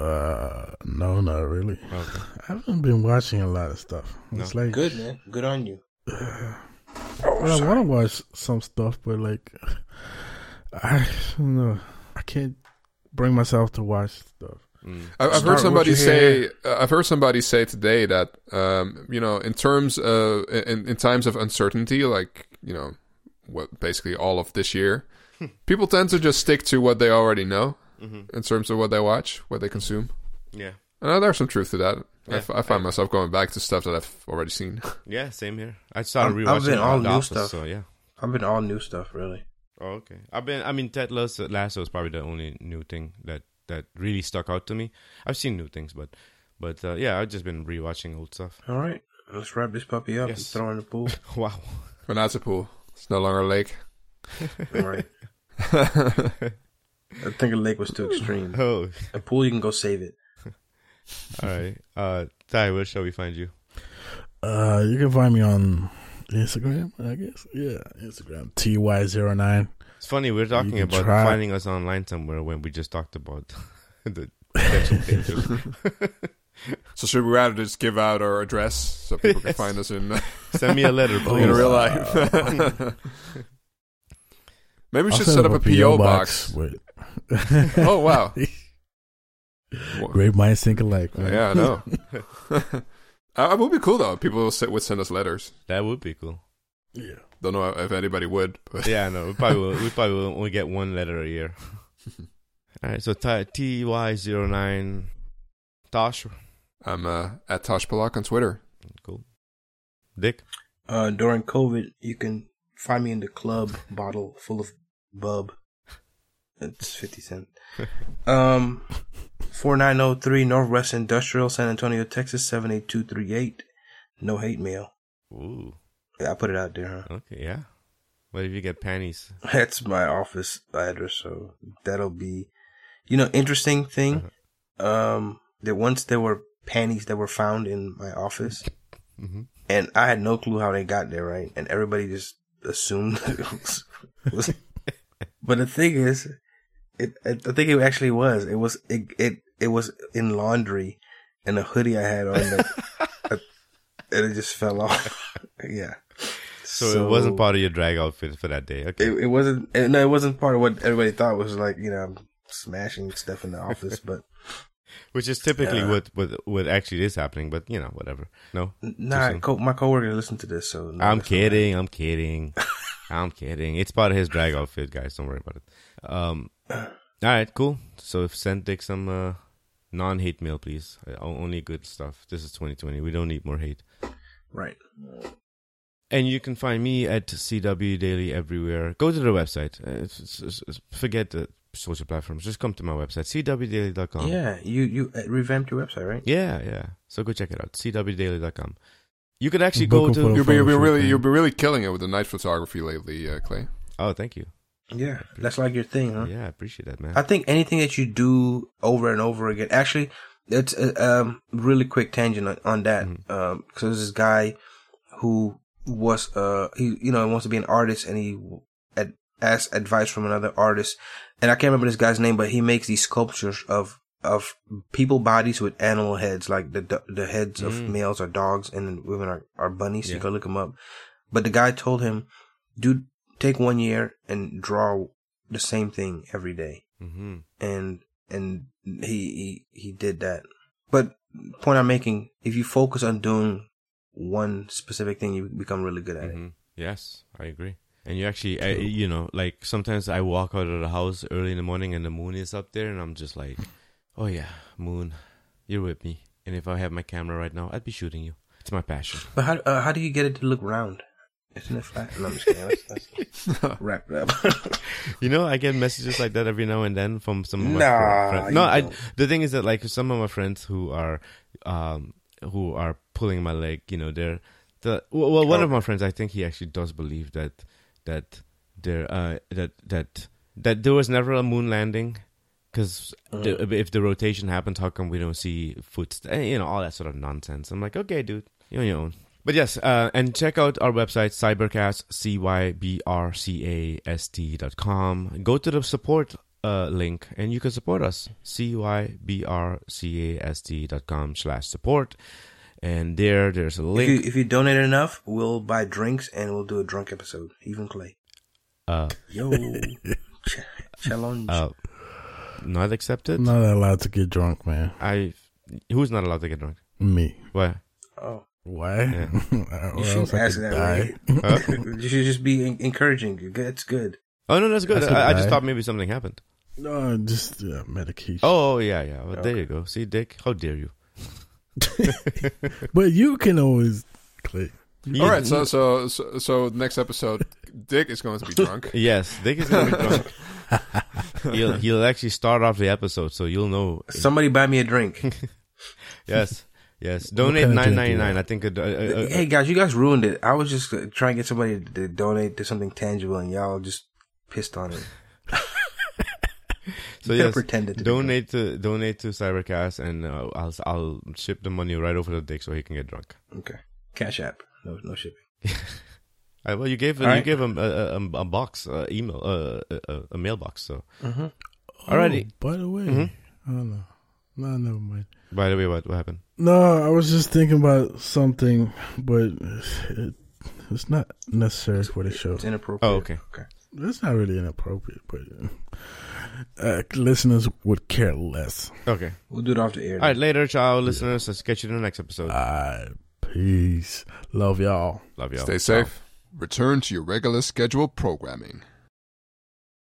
Uh, no, not really. Okay. I haven't been watching a lot of stuff. It's like Good man. Good on you. Oh, Well, I sorry. want to watch some stuff, but like, I don't know. I can't bring myself to watch stuff. Mm. I- I've heard somebody say. hair. Uh, I've heard somebody say today that um, you know, in terms of in, in times of uncertainty, like you know, what basically all of this year, people tend to just stick to what they already know Mm-hmm. in terms of what they watch, what they consume. Yeah. And there's some truth to that. I Yeah, f- I, find myself going back to stuff that I've already seen. Yeah, same here. I started I've- rewatching I've been all new Office, stuff. So yeah. I've been all new stuff, really. Oh, okay. I've been. I mean, Ted Lasso Lasso is probably the only new thing that that really stuck out to me. I've seen new things, but but uh, yeah, I've just been rewatching old stuff. All right, let's wrap this puppy up and throw it in the pool. Wow. But that's a pool. It's no longer a lake. All right. I think a lake was too extreme. Oh, A pool, you can go save it. all right. Uh, Ty, where shall we find you? Uh, you can find me on Instagram, I guess. Yeah, Instagram ty09. It's funny we're talking can about try. finding us online somewhere when we just talked about the potential dangers. So should we rather just give out our address so people can find us in, Send me a letter, please. in real uh, life? Maybe we I'll should set set up a PO box. with Oh wow! Great minds think alike. Man. Yeah, I know. Uh, it would be cool though. People would, would send us letters. That would be cool. yeah. Don't know if anybody would, but Yeah, no, we probably will, we probably will only get one letter a year. All right, so T Y zero nine Tosh, I'm uh, at Tosh Palak on Twitter. cool. Dick, Uh, during COVID, you can find me in the club bottle full of bub. It's 50 cent. Um, 4903 Northwest Industrial, San Antonio, Texas, 78238. No hate mail. ooh, Yeah, I put it out there, huh? okay, yeah. What if you get panties? That's my office address, so that'll be, you know, interesting thing. Um, that once there were panties that were found in my office, Mm-hmm. and I had no clue how they got there, right? And everybody just assumed it was. was but the thing is, it, I think it actually was. It was it it it was in laundry, and a hoodie I had on that, uh, and it just fell off. yeah. So, it wasn't part of your drag outfit for that day. Okay, It, it wasn't. eh, No, it wasn't part of what everybody thought was like. You know, smashing stuff in the office, but which is typically Yeah. what, what what actually is happening. But you know, whatever. No, nah. Co- my coworker listened to this, so no, I'm that's kidding. I'm kidding. I'm kidding. It's part of his drag outfit, guys. Don't worry about it. Um, all right, cool. So send Dick some uh, non-hate mail, please. Uh, only good stuff. This is 2020. We don't need more hate. Right. And you can find me at CW Daily everywhere. Go to the website. Uh, it's- it's- it's- it's- forget the social platforms. Just come to my website, cwdaily.com. Yeah, you you uh, revamped your website, right? Yeah, yeah. So go check it out, cwdaily.com. You could actually Book go 'em to. You've been, you've been photo shoot, really you've been really killing it with the night photography lately, uh, Clay. Oh, thank you. Yeah, that's like your thing, huh? Yeah, I appreciate that, man. I think anything that you do over and over again. Actually, it's a um, really quick tangent on, on that. Mhm. Um, there's this guy who was uh he you know he wants to be an artist and he ad- asked advice from another artist and I can't remember this guy's name, but he makes these sculptures of of people bodies with animal heads, like the the, the heads of Mm. males are dogs and then women are are bunnies. Yeah. You can look them up. But the guy told him, dude, take one year and draw the same thing every day hmm and and he he he did that. But point I'm making, if you focus on doing one specific thing, you become really good at it. hmm Yes, I agree. And you actually, I, you know, like sometimes I walk out of the house early in the morning and the moon is up there, and I'm just like, oh yeah, moon, you're with me. And if I have my camera right now, I'd be shooting you. It's my passion. But how uh, how do you get it to look round? Isn't it flat? No, I'm just kidding. Let's, let's wrap it up. You know, I get messages like that every now and then from some of my Nah, friends. No, I. The thing is that like some of my friends who are, um, who are pulling my leg, you know, they're the well, one of my friends, I think he actually does believe that that there uh that that that there was never a moon landing. Because Mm. if the rotation happens, how come we don't see footsteps? You know, all that sort of nonsense. I'm like, okay, dude, you're on your own. But yes, uh, and check out our website, Cybrcast, C Y B R C A S T dot com. Go to the support uh, link and you can support us, C Y B R C A S T dot com slash support. and there there's a If link. you, if you donate enough, we'll buy drinks and we'll do a drunk episode. Even Clay. uh, Yo. Ch- challenge. uh, not accepted. Not allowed to get drunk, man. I who's not allowed to get drunk? Me. Why? oh. Why? Yeah. You shouldn't ask that die. way. Huh? you should just be en- encouraging. That's good. Oh no, that's good. That's a I, I just thought maybe something happened. No, just uh, medication. Oh yeah, yeah. Well, there you go. See, Dick, how dare you? But you can always click. All right, so so so, so next episode, Dick is going to be drunk. Yes, Dick is gonna be drunk. he'll he'll actually start off the episode, so you'll know. Somebody buy me a drink. Yes, yes. Donate kind of nine drink do ninety you nine. I think. Uh, uh, uh, hey guys, you guys ruined it. I was just trying to get somebody to donate to something tangible, and y'all just pissed on it. so You could've yes, pretended to be donate to donate to Cybrcast, and uh, I'll I'll ship the money right over to Dick so he can get drunk. Okay. Cash app. No, no shipping. Uh, well, you gave All you right. gave him a, a, a- a box, uh, email, uh, a, a, a mailbox. So, Mm-hmm. Alrighty. Oh, by the way, Mhm. I don't know. No, never mind. by the way, what what happened? No, I was just thinking about something, but it, it's not necessary for the show. It's inappropriate. Oh, okay. Okay. It's not really inappropriate, but uh, listeners would care less. Okay. We'll do it off the air. All right. Later, ciao, listeners. Let's catch you in the next episode. Alright, peace. Love y'all. Love y'all. Stay Ciao. safe. Return to your regular scheduled programming.